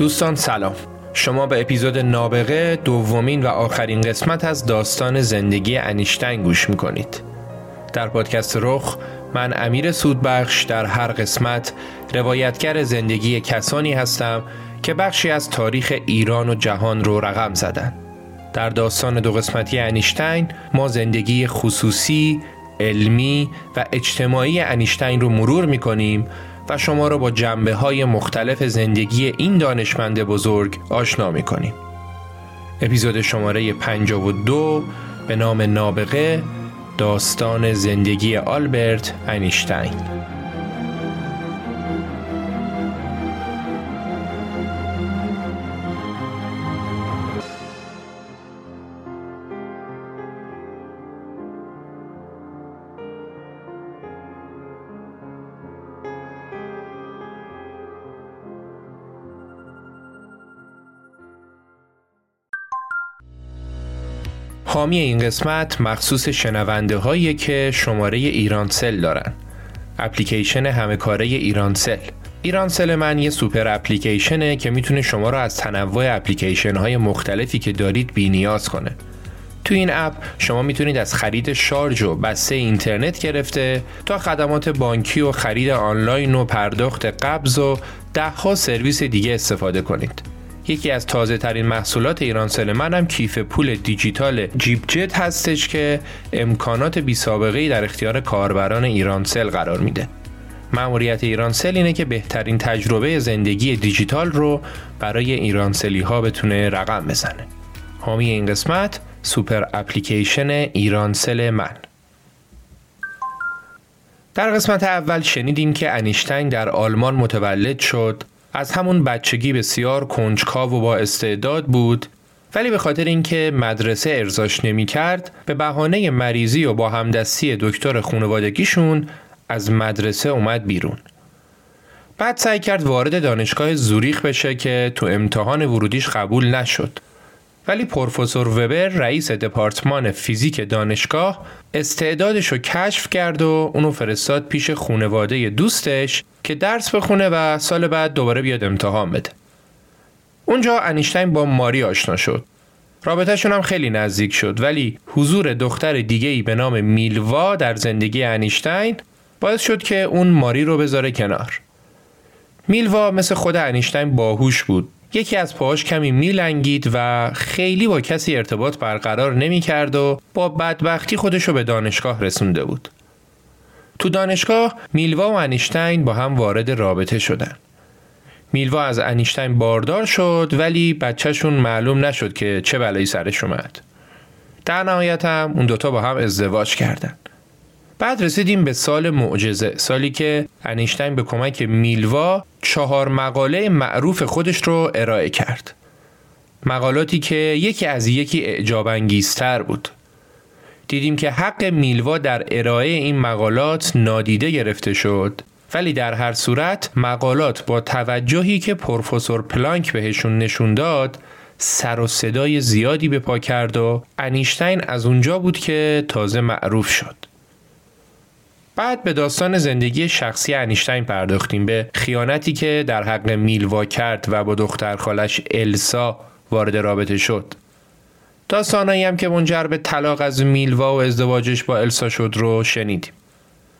دوستان سلام. شما به اپیزود نابغه دومین و آخرین قسمت از داستان زندگی انیشتین گوش می‌کنید. در پادکست رخ من امیر سودبخش در هر قسمت روایتگر زندگی کسانی هستم که بخشی از تاریخ ایران و جهان رو رقم زدن. در داستان دو قسمتی انیشتین ما زندگی خصوصی، علمی و اجتماعی انیشتین رو مرور می‌کنیم و شما را با جنبه های مختلف زندگی این دانشمند بزرگ آشنا می کنیم. اپیزود شماره 52 به نام نابغه داستان زندگی آلبرت اینشتین حامی این قسمت مخصوص شنونده هایی که شماره ایرانسل دارن. اپلیکیشن همه کاره ایرانسل ایرانسل من یه سوپر اپلیکیشنه که می‌تونه شما را از تنوع اپلیکیشن های مختلفی که دارید بینیاز کنه. تو این اپ شما می‌تونید از خرید شارژ و بسته اینترنت گرفته تا خدمات بانکی و خرید آنلاین و پرداخت قبض و دهها سرویس دیگه استفاده کنید. یکی از تازه ترین محصولات ایرانسل من هم کیف پول دیجیتال جیب جت هستش که امکانات بی سابقه در اختیار کاربران ایرانسل قرار میده. مأموریت ایرانسل اینه که بهترین تجربه زندگی دیجیتال رو برای ایرانسلی ها بتونه رقم بزنه. حامی این قسمت سوپر اپلیکیشن ایرانسل من. در قسمت اول شنیدیم که انیشتین در آلمان متولد شد از همون بچگی بسیار کنجکاو و با استعداد بود ولی به خاطر اینکه مدرسه ارزاش نمی کرد به بهانه مریضی و با همدستی دکتر خانوادگیشون از مدرسه اومد بیرون. بعد سعی کرد وارد دانشگاه زوریخ بشه که تو امتحان ورودیش قبول نشد. ولی پروفسور وبر رئیس دپارتمان فیزیک دانشگاه استعدادش رو کشف کرد و اونو فرستاد پیش خونواده دوستش که درس بخونه و سال بعد دوباره بیاد امتحان بده. اونجا انیشتین با ماری آشنا شد. رابطهشون هم خیلی نزدیک شد ولی حضور دختر دیگه ای به نام میلوا در زندگی انیشتین باعث شد که اون ماری رو بذاره کنار. میلوا مثل خود انیشتین باهوش بود یکی از پاهاش کمی میلنگید و خیلی با کسی ارتباط برقرار نمی‌کرد و با بدبختی خودش رو به دانشگاه رسونده بود. تو دانشگاه میلوا و انیشتین با هم وارد رابطه شدن. میلوا از انیشتین باردار شد ولی بچهشون معلوم نشد که چه بلایی سرش اومد. در نهایت هم اون دوتا با هم ازدواج کردن. بعد رسیدیم به سال معجزه سالی که انیشتین به کمک میلوا چهار مقاله معروف خودش رو ارائه کرد. مقالاتی که یکی از یکی اعجاب انگیزتر بود. دیدیم که حق میلوا در ارائه این مقالات نادیده گرفته شد ولی در هر صورت مقالات با توجهی که پروفسور پلانک بهشون نشون داد سر و صدای زیادی به پا کرد و انیشتین از اونجا بود که تازه معروف شد. بعد به داستان زندگی شخصی انیشتین پرداختیم به خیانتی که در حق میلوا کرد و با دختر خالش السا وارد رابطه شد. داستانایی هم که منجر به طلاق از میلوا و ازدواجش با السا شد رو شنیدیم.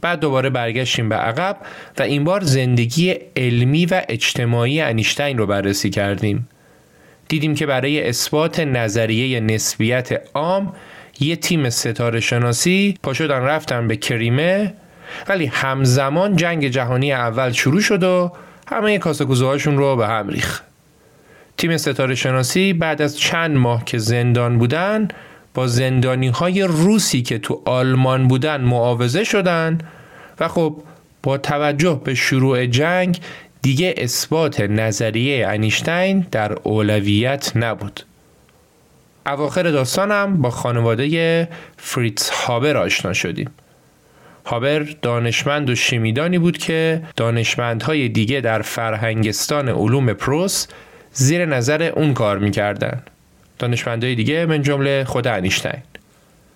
بعد دوباره برگشتیم به عقب و این بار زندگی علمی و اجتماعی انیشتین رو بررسی کردیم. دیدیم که برای اثبات نظریه نسبیت عام یه تیم ستاره شناسی پاشدن رفتن به کریمه ولی همزمان جنگ جهانی اول شروع شد و همه کاسکوزهاشون رو به هم ریخ تیم ستاره شناسی بعد از چند ماه که زندان بودن با زندانی های روسی که تو آلمان بودن معاوضه شدن و خب با توجه به شروع جنگ دیگه اثبات نظریه انیشتین در اولویت نبود. اواخر داستانم با خانواده فریتز هابر آشنا شدیم. هابر دانشمند و شیمیدانی بود که دانشمندهای دیگه در فرهنگستان علوم پروس زیر نظر اون کار می‌کردن. دانشمندهای دیگه من جمله خود انیشتین.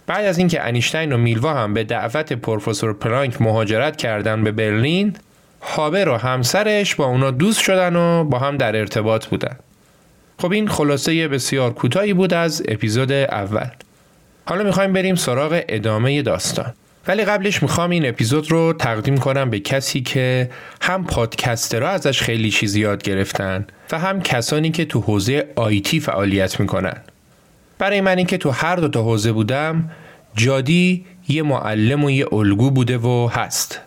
بعد از اینکه انیشتین و میلوا هم به دعوت پروفسور پلانک مهاجرت کردن به برلین هابر و همسرش با اونا دوست شدن و با هم در ارتباط بودن. خب این خلاصه بسیار کوتاهی بود از اپیزود اول. حالا می‌خوایم بریم سراغ ادامه داستان. ولی قبلش می‌خوام این اپیزود رو تقدیم کنم به کسی که هم پادکسترها ازش خیلی چیزی یاد گرفتن و هم کسانی که تو حوزه آیتی فعالیت می‌کنن. برای من که تو هر دو تا حوزه بودم جادی یه معلم و یه الگو بوده و هست.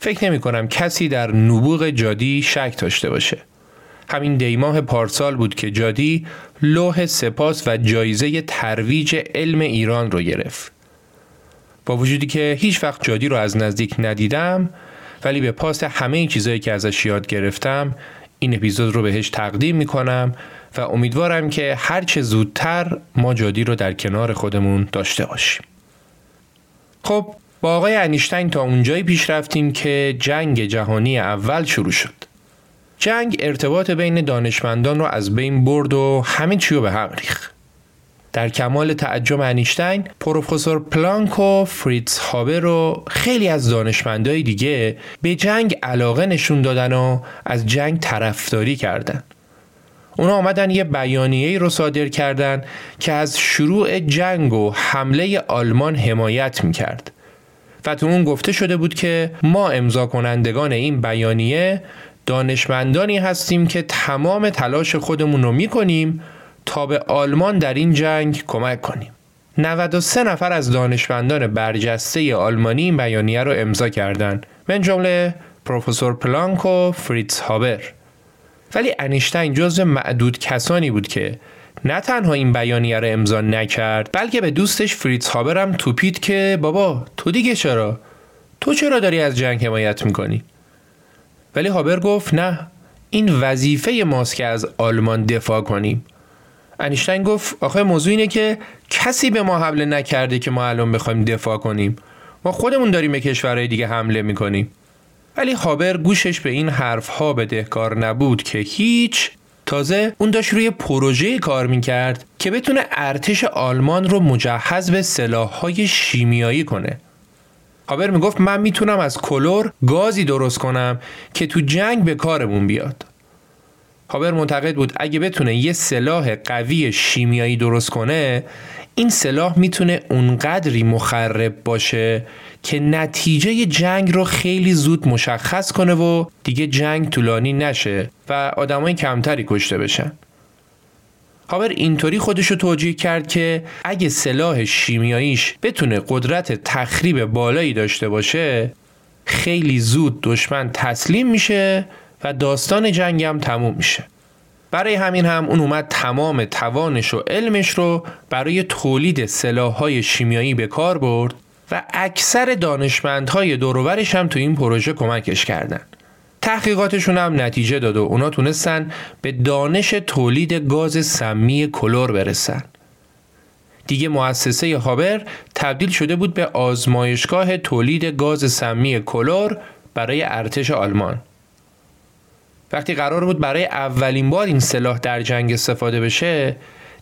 فکر نمی کنم کسی در نبوغ جادی شک داشته باشه. همین دیماه پارسال بود که جادی لوح سپاس و جایزه ترویج علم ایران رو گرفت. با وجودی که هیچ وقت جادی رو از نزدیک ندیدم ولی به پاس همه چیزهایی که ازش یاد گرفتم این اپیزود رو بهش تقدیم می‌کنم و امیدوارم که هرچه زودتر ما جادی رو در کنار خودمون داشته باشیم. خب با آقای انیشتین تا اونجایی پیش رفتیم که جنگ جهانی اول شروع شد. جنگ ارتباط بین دانشمندان رو از بین برد و همه چی به هم ریخت. در کمال تعجب انیشتین پروفسور پلانک و فریتز هابر و خیلی از دانشمندای دیگه به جنگ علاقه نشون دادن و از جنگ طرفداری کردن. اونا آمدن یه بیانیه رو صادر کردن که از شروع جنگ و حمله آلمان حمایت می‌کرد. و تو اون گفته شده بود که ما امضا کنندگان این بیانیه دانشمندانی هستیم که تمام تلاش خودمون رو می‌کنیم تا به آلمان در این جنگ کمک کنیم. 93 نفر از دانشمندان برجسته آلمانی این بیانیه رو امضا کردند من جمله پروفسور پلانک و فریتز هابر. ولی انیشتین جزو معدود کسانی بود که نه تنها این بیانیه رو امضا نکرد بلکه به دوستش فریتز هابر هم توپید که بابا تو دیگه چرا؟ تو چرا داری از جنگ حمایت می‌کنی؟ ولی هابر گفت نه این وظیفه ماست که از آلمان دفاع کنیم. انیشتین گفت آخه موضوع اینه که کسی به ما حمله نکرده که ما الان بخوایم دفاع کنیم. ما خودمون داریم به کشورهای دیگه حمله می‌کنیم. ولی هابر گوشش به این حرف ها بدهکار نبود که هیچ. تازه اون داشت روی پروژه کار می‌کرد که بتونه ارتش آلمان رو مجهز به سلاحهای شیمیایی کنه. هابر می‌گفت من می‌تونم از کلور گازی درست کنم که تو جنگ به کارمون بیاد هابر معتقد بود اگه بتونه یه سلاح قوی شیمیایی درست کنه این سلاح می‌تونه اونقدری مخرب باشه که نتیجه جنگ رو خیلی زود مشخص کنه و دیگه جنگ طولانی نشه و آدمای کمتری کشته بشن. هابر اینطوری خودش رو توجیه کرد که اگه سلاح شیمیاییش بتونه قدرت تخریب بالایی داشته باشه خیلی زود دشمن تسلیم میشه و داستان جنگ هم تموم میشه. برای همین هم اون اومد تمام توانش و علمش رو برای تولید سلاحهای شیمیایی به کار برد و اکثر دانشمندهای دوروبرش هم تو این پروژه کمکش کردن. تحقیقاتشون هم نتیجه داد و اونا تونستن به دانش تولید گاز سمی کلور برسن. دیگه مؤسسه هابر تبدیل شده بود به آزمایشگاه تولید گاز سمی کلور برای ارتش آلمان. وقتی قرار بود برای اولین بار این سلاح در جنگ استفاده بشه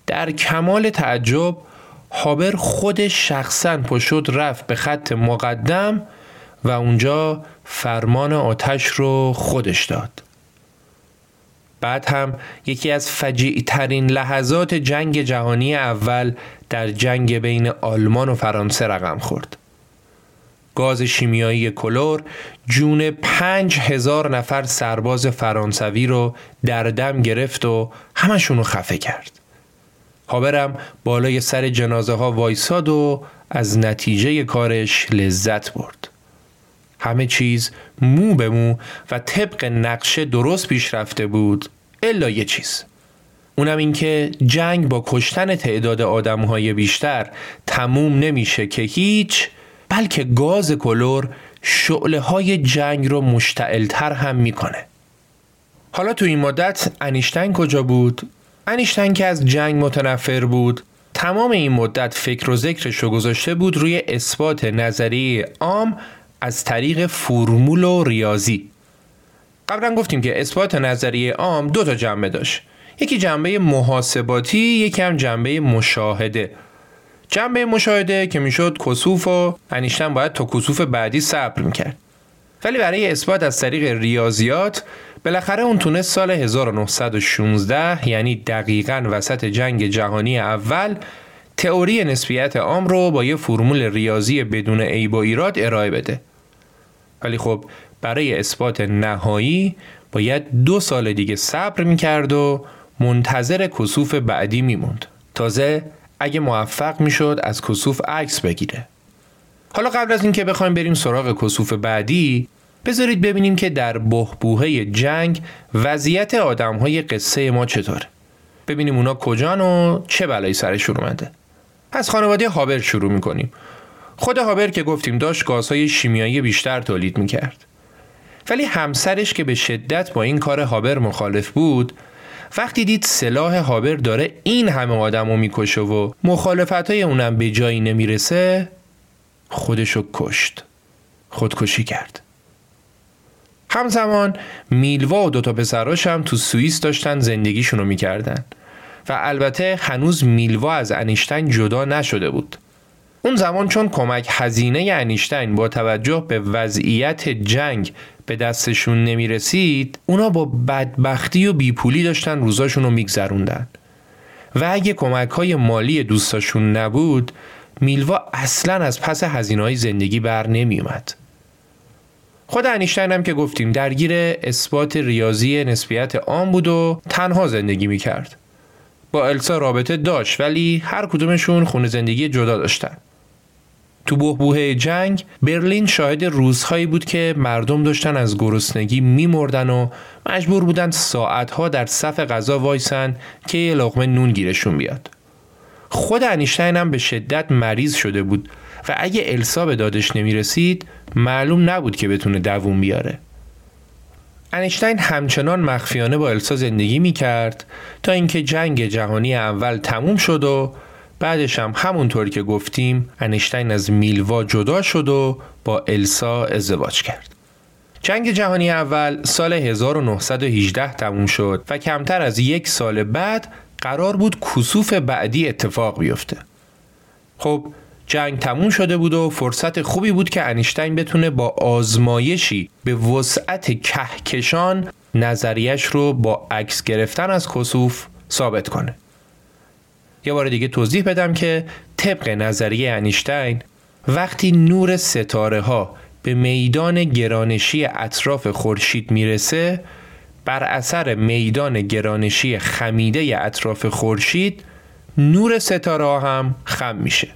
در کمال تعجب هابر خودش شخصا پشد رفت به خط مقدم و اونجا فرمان آتش رو خودش داد بعد هم یکی از فجیع ترین لحظات جنگ جهانی اول در جنگ بین آلمان و فرانسه رقم خورد گاز شیمیایی کلور جون پنج هزار نفر سرباز فرانسوی رو در دم گرفت و همشون رو خفه کرد. هابرم بالای سر جنازه ها وایساد و از نتیجه کارش لذت برد. همه چیز مو به مو و طبق نقشه درست پیش رفته بود الا یه چیز اونم اینکه جنگ با کشتن تعداد آدمهای بیشتر تموم نمیشه که هیچ بلکه گاز کلور شعله های جنگ رو مشتعلتر هم می‌کنه حالا تو این مدت انیشتین کجا بود؟ انیشتین که از جنگ متنفر بود تمام این مدت فکر و ذکرش رو گذاشته بود روی اثبات نظریه عام از طریق فرمول و ریاضی. قبلا گفتیم که اثبات نظریه عام دو تا جنبه داشت. یکی جنبه محاسباتی یکی هم جنبه مشاهده. جنبه مشاهده که می‌شد کسوف و انیشتن باید تا کسوف بعدی صبر می‌کرد. ولی برای اثبات از طریق ریاضیات بالاخره اون تونست سال 1916 یعنی دقیقا وسط جنگ جهانی اول تئوری نسبیت عام رو با یه فرمول ریاضی بدون عیب و ایراد ارائه بده. ولی خب برای اثبات نهایی باید دو سال دیگه صبر می‌کرد و منتظر کسوف بعدی میموند. تازه اگه موفق می‌شد از کسوف عکس بگیره. حالا قبل از اینکه بخوایم بریم سراغ کسوف بعدی بذارید ببینیم که در بهبوهه جنگ وضعیت آدم های قصه ما چطوره. ببینیم اونا کجان و چه بلایی سرشون اومده. از خانواده هابر شروع می‌کنیم. خود هابر که گفتیم داشت گازهای شیمیایی بیشتر تولید می‌کرد. ولی همسرش که به شدت با این کار هابر مخالف بود وقتی دید سلاح هابر داره این همه آدم رو می‌کشه و مخالفت های اونم به جایی نمی‌رسه خودشو کشت. خودکشی کرد. همزمان میلوا و دوتا پسراش هم تو سوئیس داشتن زندگیشونو می‌کردن و البته هنوز میلوا از انیشتین جدا نشده بود. اون زمان چون کمک هزینه انیشتین با توجه به وضعیت جنگ به دستشون نمی رسید اونا با بدبختی و بیپولی داشتن روزاشون رو میگذروندن و اگه کمک های مالی دوستاشون نبود میلوا اصلا از پس هزینه های زندگی بر نمی اومد. خود انیشتین هم که گفتیم درگیر اثبات ریاضی نسبیت عام بود و تنها زندگی می کرد. با السا رابطه داشت ولی هر کدومشون خونه زندگی جدا داشتن. تو بهبوه جنگ برلین شاهد روزهایی بود که مردم داشتن از گرسنگی میمردن و مجبور بودن ساعتها در صف غذا وایسن که یه لقمه نون گیرشون بیاد. خود انیشتین هم به شدت مریض شده بود و اگه السا به دادش نمی رسید معلوم نبود که بتونه دووم بیاره. انیشتین همچنان مخفیانه با السا زندگی می کرد تا اینکه جنگ جهانی اول تموم شد و بعدش هم همونطور که گفتیم انیشتین از میلوا جدا شد و با السا ازدواج کرد. جنگ جهانی اول سال 1918 تموم شد و کمتر از یک سال بعد قرار بود کسوف بعدی اتفاق بیفته. خب جنگ تموم شده بود و فرصت خوبی بود که انیشتین بتونه با آزمایشی به وسعت کهکشان نظریش رو با عکس گرفتن از کسوف ثابت کنه یه بار دیگه توضیح بدم که طبق نظریه انیشتین وقتی نور ستاره ها به میدان گرانشی اطراف خورشید می‌رسه بر اثر میدان گرانشی خمیده اطراف خورشید نور ستاره ها هم خم میشه.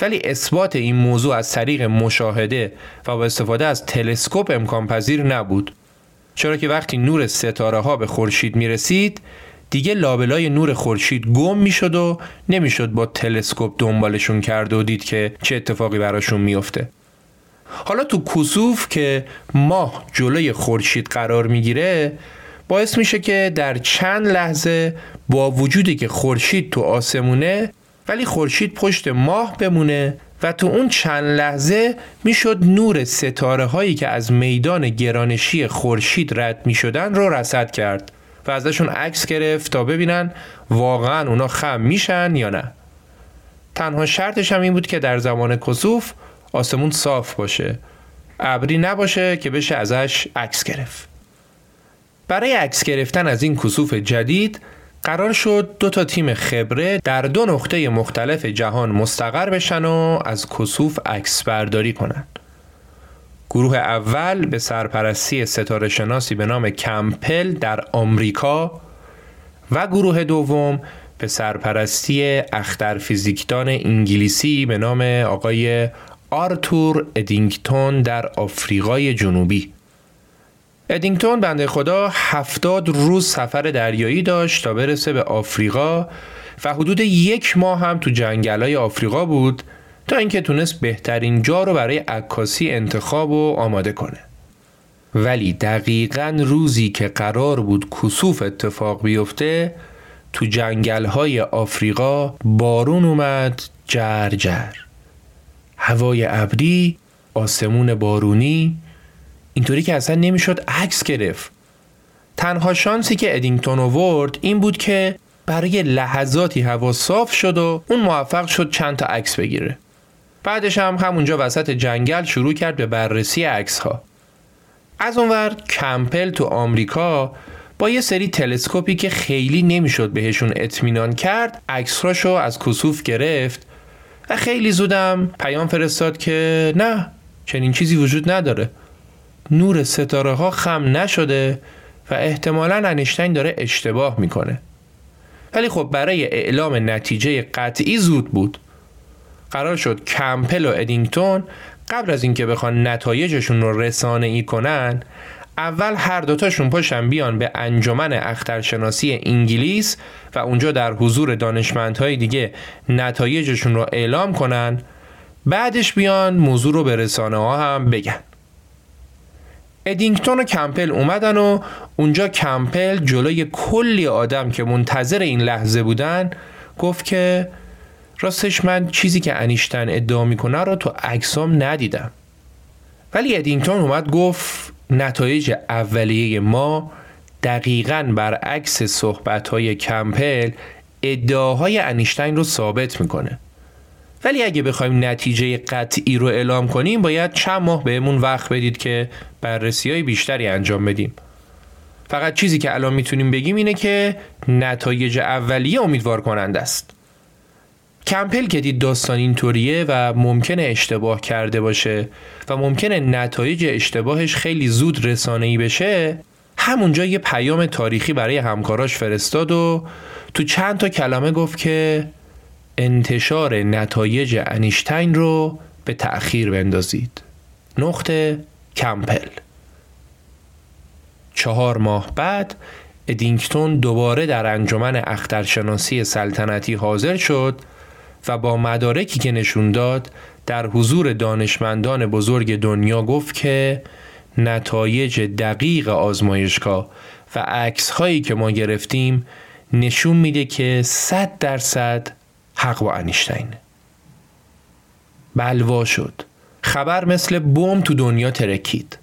ولی اثبات این موضوع از طریق مشاهده و با استفاده از تلسکوپ امکان پذیر نبود. چرا که وقتی نور ستاره ها به خورشید می رسید دیگه لابلای نور خورشید گم می‌شد و نمی‌شد با تلسکوپ دنبالشون کرد و دید که چه اتفاقی براشون میفته حالا تو کسوف که ماه جلوی خورشید قرار می‌گیره باعث میشه که در چند لحظه با وجودی که خورشید تو آسمونه ولی خورشید پشت ماه بمونه و تو اون چند لحظه می‌شد نور ستاره هایی که از میدان گرانشی خورشید رد می شدن رو رسد کرد. و ازشون عکس گرفت تا ببینن واقعا اونا خم میشن یا نه. تنها شرطش هم این بود که در زمان کسوف آسمون صاف باشه. ابری نباشه که بشه ازش عکس گرفت. برای عکس گرفتن از این کسوف جدید قرار شد دو تا تیم خبره در دو نقطه مختلف جهان مستقر بشن و از کسوف عکس برداری کنن. گروه اول به سرپرستی ستاره شناسی به نام کمپل در آمریکا و گروه دوم به سرپرستی اختر فیزیکدان انگلیسی به نام آقای آرتور ادینگتون در آفریقای جنوبی. ادینگتون بنده خدا هفتاد روز سفر دریایی داشت تا برسه به آفریقا و حدود یک ماه هم تو جنگلای آفریقا بود. تا اینکه تونست بهترین جا رو برای عکاسی انتخاب و آماده کنه. ولی دقیقا روزی که قرار بود کسوف اتفاق بیفته تو جنگل آفریقا بارون اومد جر جر. هوای ابری آسمون بارونی اینطوری که اصلا نمی‌شد عکس گرفت. تنها شانسی که ادینگتون آورد این بود که برای لحظاتی هوا صاف شد و اون موفق شد چند تا عکس بگیره. بعدش هم همونجا وسط جنگل شروع کرد به بررسی عکس ها از اونور کمپل تو آمریکا با یه سری تلسکوپی که خیلی نمی‌شد بهشون اطمینان کرد عکسراشو از کسوف گرفت و خیلی زودم پیام فرستاد که نه چنین چیزی وجود نداره. نور ستاره ها خم نشده و احتمالا انیشتین داره اشتباه می‌کنه. ولی خب برای اعلام نتیجه قطعی زود بود. قرار شد کمپل و ادینگتون قبل از اینکه بخوان نتایجشون رو رسانه ای کنن اول هر دوتاشون پاشن بیان به انجمن اخترشناسی انگلیس و اونجا در حضور دانشمندهای دیگه نتایجشون رو اعلام کنن. بعدش بیان موضوع رو به رسانه ها هم بگن. ادینگتون و کمپل اومدن و اونجا کمپل جلوی کلی آدم که منتظر این لحظه بودن گفت که راستش من چیزی که انیشتن ادعا می‌کنه رو تو عکسام ندیدم. ولی ادینگتون اومد گفت نتایج اولیه ما دقیقا برعکس صحبت های کمپل ادعاهای انیشتین رو ثابت می‌کنه. ولی اگه بخوایم نتیجه قطعی رو اعلام کنیم باید چند ماه بهمون وقت بدید که بررسی های بیشتری انجام بدیم. فقط چیزی که الان می‌تونیم بگیم اینه که نتایج اولیه امیدوار کننده است. کمپل که دید داستان اینطوریه و ممکنه اشتباه کرده باشه و ممکنه نتایج اشتباهش خیلی زود رسانه‌ای بشه همونجا یه پیام تاریخی برای همکاراش فرستاد و تو چند تا کلمه گفت که انتشار نتایج انیشتین رو به تأخیر بندازید. نقطه کمپل. چهار ماه بعد ادینگتون دوباره در انجمن اخترشناسی سلطنتی حاضر شد و با مدارکی که نشون داد در حضور دانشمندان بزرگ دنیا گفت که نتایج دقیق آزمایشگاه و عکس هایی که ما گرفتیم نشون میده که 100 درصد حق با انیشتین. بلوا شد. خبر مثل بم تو دنیا ترکید.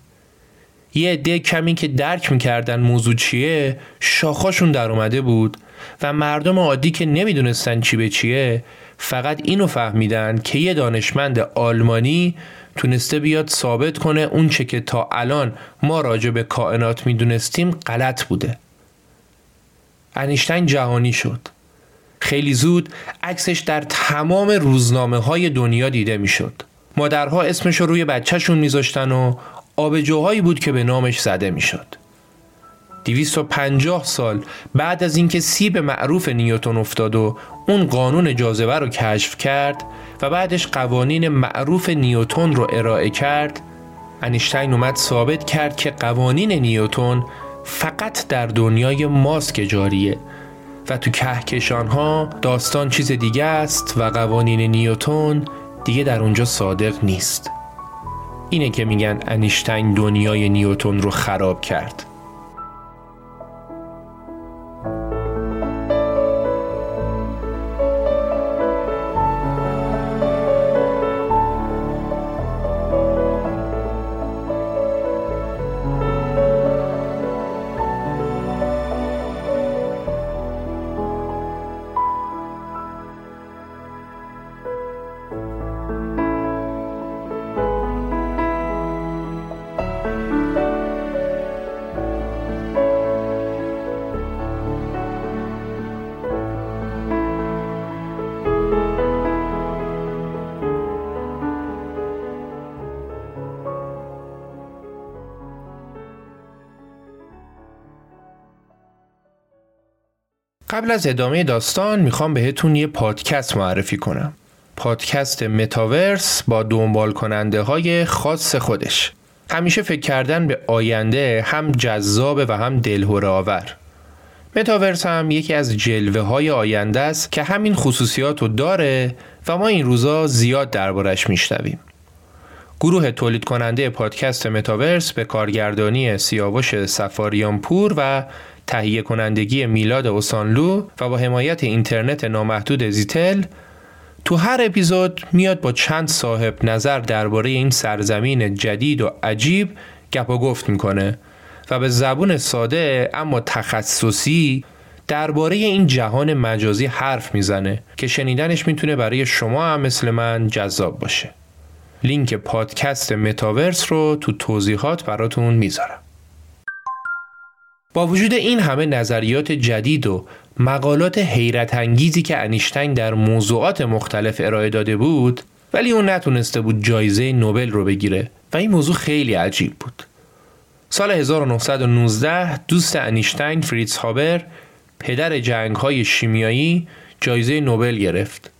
یه عده کمی که درک می‌کردن موضوع چیه شاخاشون در اومده بود و مردم عادی که نمی‌دونستن چی به چیه فقط اینو فهمیدن که یه دانشمند آلمانی تونسته بیاد ثابت کنه اون چه که تا الان ما راجع به کائنات می‌دونستیم غلط بوده انیشتین جهانی شد خیلی زود عکسش در تمام روزنامه های دنیا دیده می‌شد. مادرها اسمش رو روی بچهشون میذاشتن و آبجوهایی بود که به نامش زده می‌شد. 250 سال بعد از اینکه سیب معروف نیوتون افتاد و اون قانون جاذبه رو کشف کرد و بعدش قوانین معروف نیوتون رو ارائه کرد. انیشتین اومد ثابت کرد که قوانین نیوتون فقط در دنیای ماسک جاریه و تو کهکشان ها داستان چیز دیگه است و قوانین نیوتون دیگه در اونجا صادق نیست. اینه که میگن انیشتین دنیای نیوتون رو خراب کرد. قبل از ادامه داستان می‌خوام بهتون یه پادکست معرفی کنم. پادکست متاورس با دنبال کننده های خاص خودش. همیشه فکر کردن به آینده هم جذابه و هم دلهوره آور متاورس هم یکی از جلوه های آینده است که همین خصوصیات رو داره و ما این روزا زیاد دربارش میشنویم. گروه تولید کننده پادکست متاورس به کارگردانی سیاوش سفاریان پور و تهیه کنندگی میلاد اوسانلو و با حمایت اینترنت نامحدود زیتل تو هر اپیزود میاد با چند صاحب نظر درباره این سرزمین جدید و عجیب گپ و گفت می‌کنه و به زبون ساده اما تخصصی درباره این جهان مجازی حرف می‌زنه که شنیدنش می‌تونه برای شما هم مثل من جذاب باشه. لینک پادکست متاورس رو تو توضیحات براتون می‌ذارم. با وجود این همه نظریات جدید و مقالات حیرت انگیزی که انیشتین در موضوعات مختلف ارائه داده بود ولی اون نتونسته بود جایزه نوبل رو بگیره و این موضوع خیلی عجیب بود. سال 1919 دوست انیشتین فریتز هابر پدر جنگ های شیمیایی جایزه نوبل گرفت.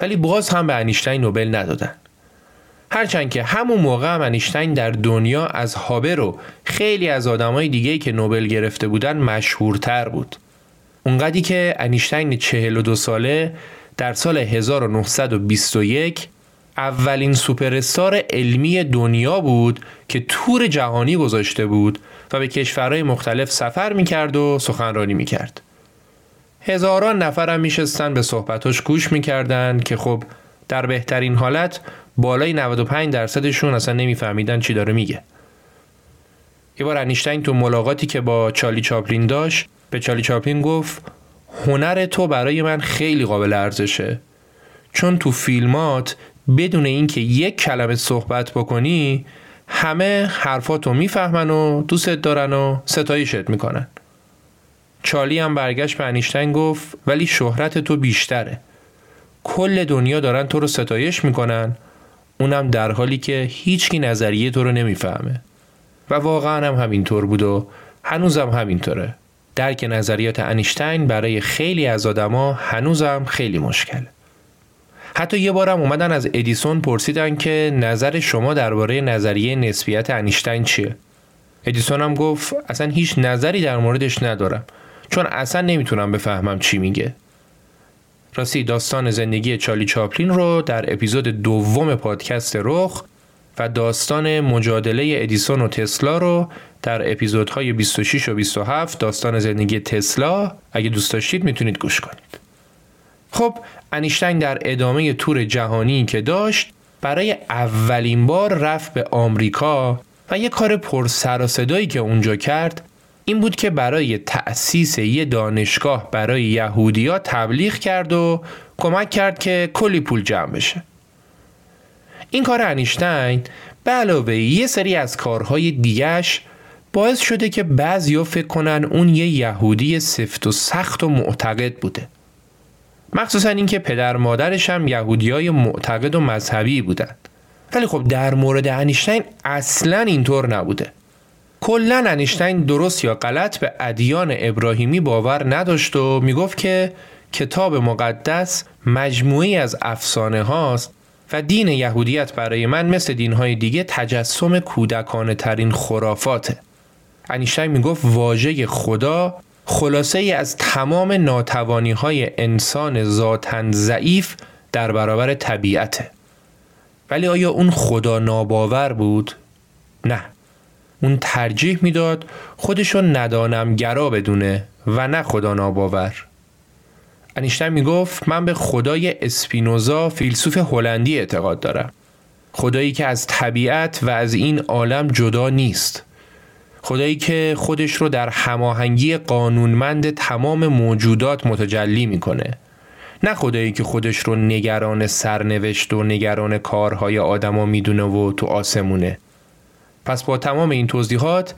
ولی باز هم به انیشتین نوبل ندادن. هرچند که همون موقع هم انیشتین در دنیا از هابر و خیلی از آدمای دیگه که نوبل گرفته بودن مشهورتر بود اونقدی که انیشتین 42 ساله در سال 1921 اولین سوپرستار علمی دنیا بود که تور جهانی گذاشته بود و به کشورهای مختلف سفر می‌کرد و سخنرانی می‌کرد. هزاران نفر هم میشستن به صحبتاش گوش می‌کردن که خب در بهترین حالت بالای 95 درصدشون اصلا نمیفهمیدن چی داره میگه. یه بار انیشتین تو ملاقاتی که با چالی چاپلین داشت به چالی چاپلین گفت هنر تو برای من خیلی قابل ارزشه. چون تو فیلمات بدون اینکه یک کلمه صحبت بکنی همه حرفاتو می‌فهمن و دوستت دارن و ستایشت می‌کنن. چالی هم برگشت به انیشتین گفت ولی شهرت تو بیشتره. کل دنیا دارن تو رو ستایش می‌کنن اونم در حالی که هیچکی نظریه تو رو نمی‌فهمه. و واقعا هم همینطور بود و هنوزم همینطوره. درک نظریات انیشتین برای خیلی از آدما هنوزم خیلی مشکل. حتی یه بارم اومدن از ادیسون پرسیدن که نظر شما درباره نظریه نسبیت انیشتین چیه. ادیسون هم گفت اصلا هیچ نظری در موردش ندارم. چون اصلا نمی‌تونم بفهمم چی میگه. راستی داستان زندگی چالی چاپلین رو در اپیزود دوم پادکست رخ و داستان مجادله ادیسون و تسلا رو در اپیزودهای 26 و 27 داستان زندگی تسلا اگه دوست داشتید می‌تونید گوش کنید. خب انیشتین در ادامه تور جهانی که داشت برای اولین بار رفت به آمریکا و یه کار پر سر و صدایی که اونجا کرد این بود که برای تأسیس یه دانشگاه برای یهودیا تبلیغ کرد و کمک کرد که کلی پول جمع بشه. این کار انیشتین به علاوه یه سری از کارهای دیگش باعث شده که بعضیا فکر کنن اون یه یهودی سفت و سخت و معتقد بوده. مخصوصا اینکه پدر مادرش هم یهودی های معتقد و مذهبی بودند ولی خب در مورد انیشتین اصلا اینطور نبوده. کلا انیشتین درست یا غلط به ادیان ابراهیمی باور نداشت و می‌گفت که کتاب مقدس مجموعی از افسانه هاست و دین یهودیت برای من مثل دینهای دیگه تجسم کودکانه ترین خرافاته. انیشتین می‌گفت واژه خدا خلاصه ای از تمام ناتوانی های انسان ذاتن ضعیف در برابر طبیعته. ولی آیا اون خدا ناباور بود؟ نه. اون ترجیح می‌داد خودشو ندانم گرا بدونه و نه خدا ناباور. انیشتین می‌گفت من به خدای اسپینوزا فیلسوف هلندی اعتقاد دارم. خدایی که از طبیعت و از این عالم جدا نیست. خدایی که خودش رو در هماهنگی قانونمند تمام موجودات متجلی می‌کنه. نه خدایی که خودش رو نگران سرنوشت و نگران کارهای آدما می‌دونه و تو آسمونه. پس با تمام این توضیحات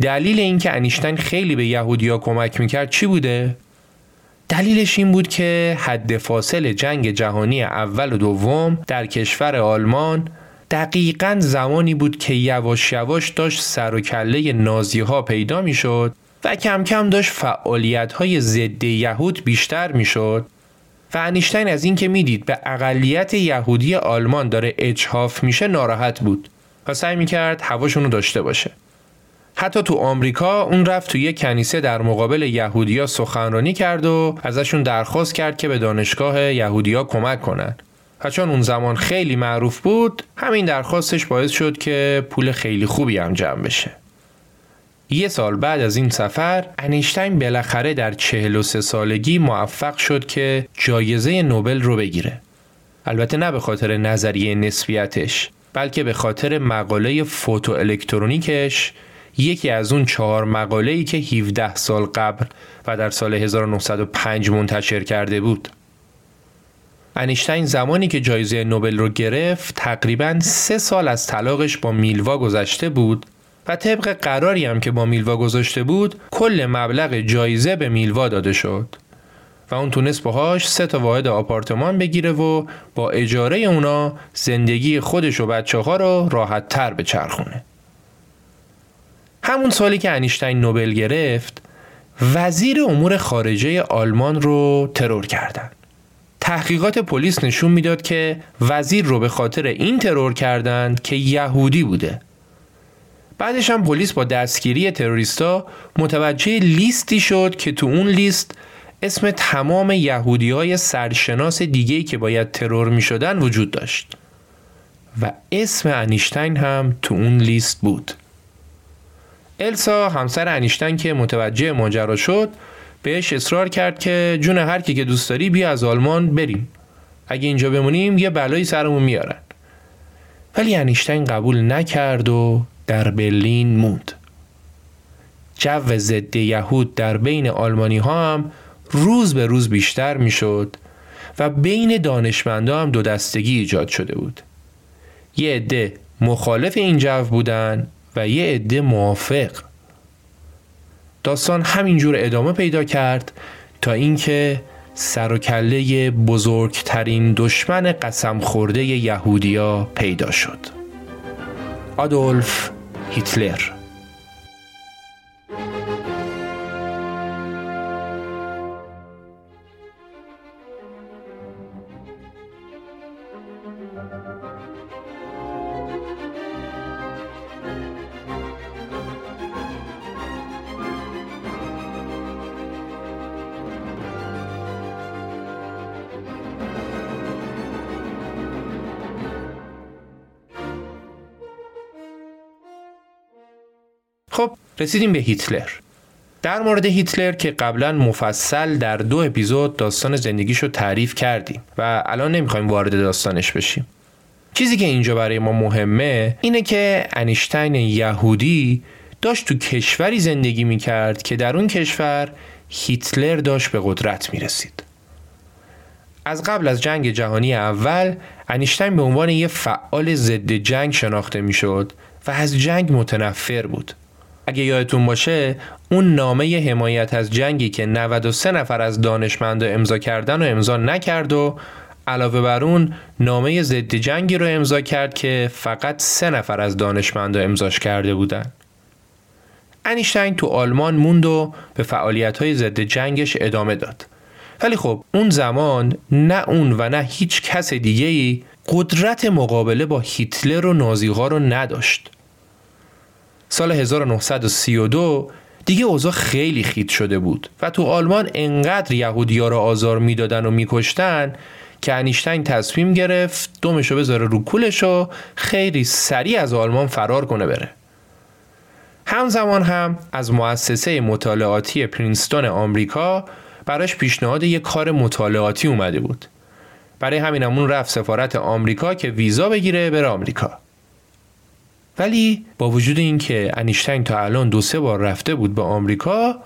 دلیل اینکه انیشتین خیلی به یهودیا کمک می‌کرد چی بوده؟ دلیلش این بود که حد فاصل جنگ جهانی اول و دوم در کشور آلمان دقیقا زمانی بود که یواش یواش داشت سر و کله نازی ها پیدا می‌شد و کم کم داشت فعالیت های ضد یهود بیشتر می‌شد و انیشتین از اینکه می‌دید به اقلیت یهودی آلمان داره اجحاف میشه ناراحت بود و سعی می‌کرد هواشون رو داشته باشه. حتی تو آمریکا اون رفت تو یک کنیسه در مقابل یهودیا سخنرانی کرد و ازشون درخواست کرد که به دانشگاه یهودیا کمک کنند. و چون اون زمان خیلی معروف بود همین درخواستش باعث شد که پول خیلی خوبی هم جمع بشه. یه سال بعد از این سفر انیشتین بالاخره در 43 سالگی موفق شد که جایزه نوبل رو بگیره. البته نه به خاطر نظریه نسبیتش. بلکه به خاطر مقاله فوتو الکترونیکش یکی از اون چهار مقاله ای که 17 سال قبل و در سال 1905 منتشر کرده بود. انیشتین زمانی که جایزه نوبل رو گرفت تقریبا سه سال از طلاقش با میلوا گذشته بود و طبق قراری هم که با میلوا گذاشته بود کل مبلغ جایزه به میلوا داده شد. و اون تونست باهاش سه تا واحد آپارتمان بگیره و با اجاره اونا زندگی خودش و بچه ها رو راحت تر به چرخونه همون سالی که انیشتین نوبل گرفت وزیر امور خارجه آلمان رو ترور کردند. تحقیقات پلیس نشون می‌داد که وزیر رو به خاطر این ترور کردند که یهودی بوده. بعدش هم پلیس با دستگیری تروریستا متوجه لیستی شد که تو اون لیست اسم تمام یهودی های سرشناس دیگهی که باید ترور می شدن وجود داشت. و اسم انیشتین هم تو اون لیست بود. السا همسر انیشتین که متوجه ماجرا شد بهش اصرار کرد که جون هر کی که دوست داری بیا از آلمان بریم. اگه اینجا بمونیم یه بلایی سرمون میارن. ولی انیشتین قبول نکرد و در برلین موند. جو ضد یهود در بین آلمانی ها هم روز به روز بیشتر می‌شد و بین دانشمندا هم دو دستگی ایجاد شده بود. یه عده مخالف این جو بودن و یه عده موافق. داستان همینجور ادامه پیدا کرد تا اینکه سر و کله بزرگترین دشمن قسم خورده یهودیا پیدا شد. آدولف هیتلر رسیدیم به هیتلر. در مورد هیتلر که قبلا مفصل در دو اپیزود داستان زندگیش رو تعریف کردیم و الان نمی‌خوایم وارد داستانش بشیم. چیزی که اینجا برای ما مهمه اینه که انیشتین یهودی داشت تو کشوری زندگی می‌کرد که در اون کشور هیتلر داشت به قدرت می‌رسید. از قبل از جنگ جهانی اول انیشتین به عنوان یه فعال ضد جنگ شناخته می‌شد و از جنگ متنفر بود. اگه یادتون باشه اون نامه حمایت از جنگی که 93 نفر از دانشمندا امضا کردن و امضا نکرد و علاوه بر اون نامه ضد جنگی رو امضا کرد که فقط سه نفر از دانشمندا امضاش کرده بودن. انیشتین تو آلمان موند و به فعالیت های ضد جنگش ادامه داد. ولی خب اون زمان نه اون و نه هیچ کس دیگه قدرت مقابله با هیتلر و نازیها رو نداشت. سال 1932 دیگه اوضاع خیلی خیت شده بود و تو آلمان انقدر یهودیا رو آزار می‌دادن و میکشتن که انیشتین تصمیم گرفت دومشو بذاره رو کولش و خیلی سریع از آلمان فرار کنه بره. همزمان هم از مؤسسه مطالعاتی پرینستون آمریکا براش پیشنهاد یک کار مطالعاتی اومده بود. برای همین همون رفت سفارت آمریکا که ویزا بگیره بره آمریکا. ولی با وجود اینکه انیشتین تا الان دو سه بار رفته بود به آمریکا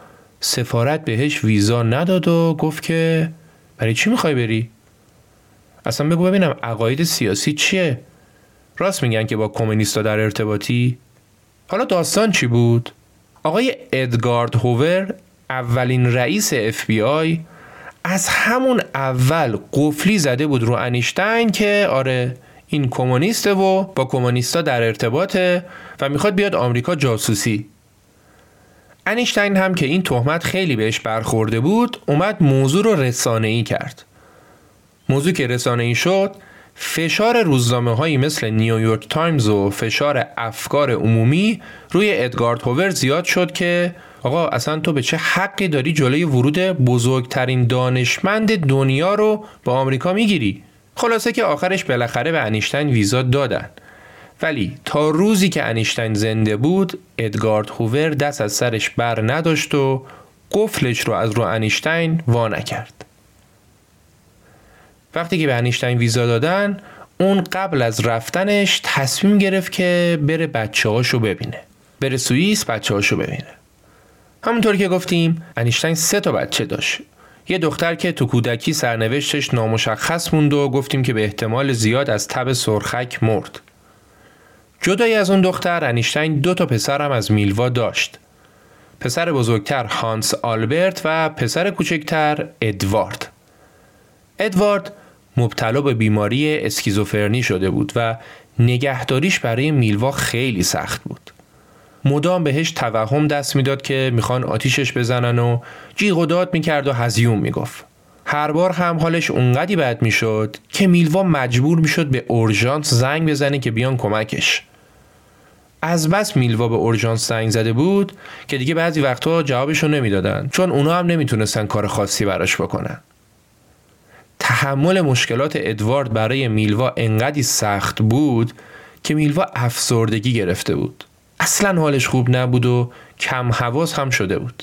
سفارت بهش ویزا نداد و گفت که برای چی می‌خوای بری؟ اصلا بگو ببینم عقاید سیاسی چیه؟ راست میگن که با کمونیستا در ارتباطی؟ حالا داستان چی بود؟ آقای ادگارد هوور اولین رئیس اف بی آی از همون اول قفلی زده بود رو انیشتین که آره این کمونیسته و با کمونیستا در ارتباطه و می‌خواد بیاد آمریکا جاسوسی. انیشتین هم که این تهمت خیلی بهش برخورده بود اومد موضوع رو رسانه ای کرد. موضوع که رسانه ای شد فشار روزنامه هایی مثل نیویورک تایمز و فشار افکار عمومی روی ادگارد هوور زیاد شد که آقا اصلا تو به چه حقی داری جلوی ورود بزرگترین دانشمند دنیا رو با آمریکا می‌گیری؟ خلاصه که آخرش بالاخره به انیشتین ویزا دادن. ولی تا روزی که انیشتین زنده بود ادگارد هوور دست از سرش بر نداشت و قفلش رو از رو انیشتین وا نکرد. وقتی که به انیشتین ویزا دادن اون قبل از رفتنش تصمیم گرفت که بره بچه هاشو ببینه. بره سوئیس بچه هاشو ببینه. همونطور که گفتیم انیشتین سه تا بچه داشت. یه دختر که تو کودکی سرنوشتش نامشخص موند و گفتیم که به احتمال زیاد از تب سرخک مرد. جدای از اون دختر انیشتین دو تا پسر هم از میلوا داشت. پسر بزرگتر هانس آلبرت و پسر کوچکتر ادوارد. ادوارد مبتلا به بیماری اسکیزوفرنی شده بود و نگهداریش برای میلوا خیلی سخت بود. مدام بهش توهم دست می‌داد که می‌خوان آتیشش بزنن و جیغ و داد می‌کرد و هزیون می‌گفت. هر بار هم حالش اونقدی بد می‌شد که میلوا مجبور می‌شد به اورژانس زنگ بزنه که بیان کمکش. از بس میلوا به اورژانس زنگ زده بود که دیگه بعضی وقتها جوابشو نمی‌دادن چون اونا هم نمی‌تونستن کار خاصی براش بکنن. تحمل مشکلات ادوارد برای میلوا انقدی سخت بود که میلوا افسردگی گرفته بود. اصلا حالش خوب نبود و کم حواس هم شده بود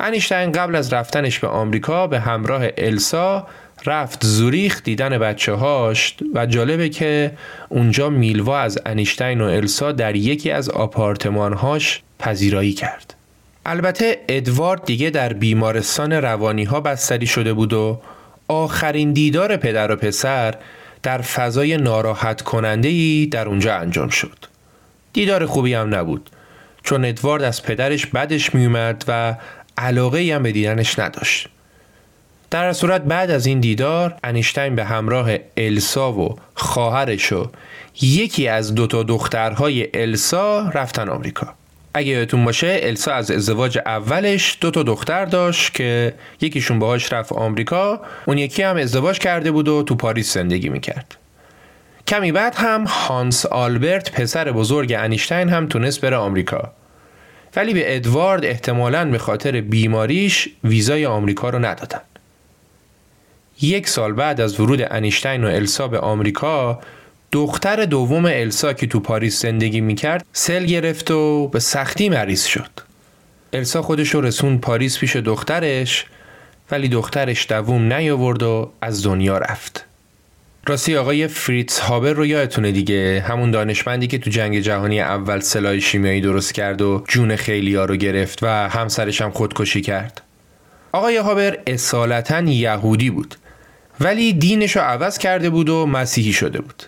انیشتین قبل از رفتنش به آمریکا به همراه السا رفت زوریخ دیدن بچه هاش و جالبه که اونجا میلوا از انیشتین و السا در یکی از آپارتمانهاش پذیرایی کرد. البته ادوارد دیگه در بیمارستان روانی ها بستری شده بود و آخرین دیدار پدر و پسر در فضای ناراحت کننده ای در اونجا انجام شد. دیدار خوبی هم نبود. چون ادوارد از پدرش بدش میومد و علاقه هم به دیدنش نداشت. در صورت بعد از این دیدار انیشتین به همراه السا و خواهرش و یکی از دو تا دخترهای السا رفتن آمریکا. اگه یادتون باشه السا از ازدواج اولش دو تا دختر داشت که یکیشون باهاش رفت آمریکا اون یکی هم ازدواج کرده بود و تو پاریس زندگی می‌کرد. کمی بعد هم هانس آلبرت پسر بزرگ انیشتین هم تونست بره آمریکا. ولی به ادوارد احتمالاً به خاطر بیماریش ویزای آمریکا رو ندادن. یک سال بعد از ورود انیشتین و السا به آمریکا دختر دوم السا که تو پاریس زندگی می‌کرد سل گرفت و به سختی مریض شد. السا خودش رو رسون پاریس پیش دخترش ولی دخترش دووم نیاورد و از دنیا رفت. راستی آقای فریتز هابر رو یادتونه دیگه؟ همون دانشمندی که تو جنگ جهانی اول سلاح شیمیایی درست کرد و جون خیلی ها رو گرفت و همسرش هم خودکشی کرد. آقای هابر اصالتا یهودی بود ولی دینش رو عوض کرده بود و مسیحی شده بود.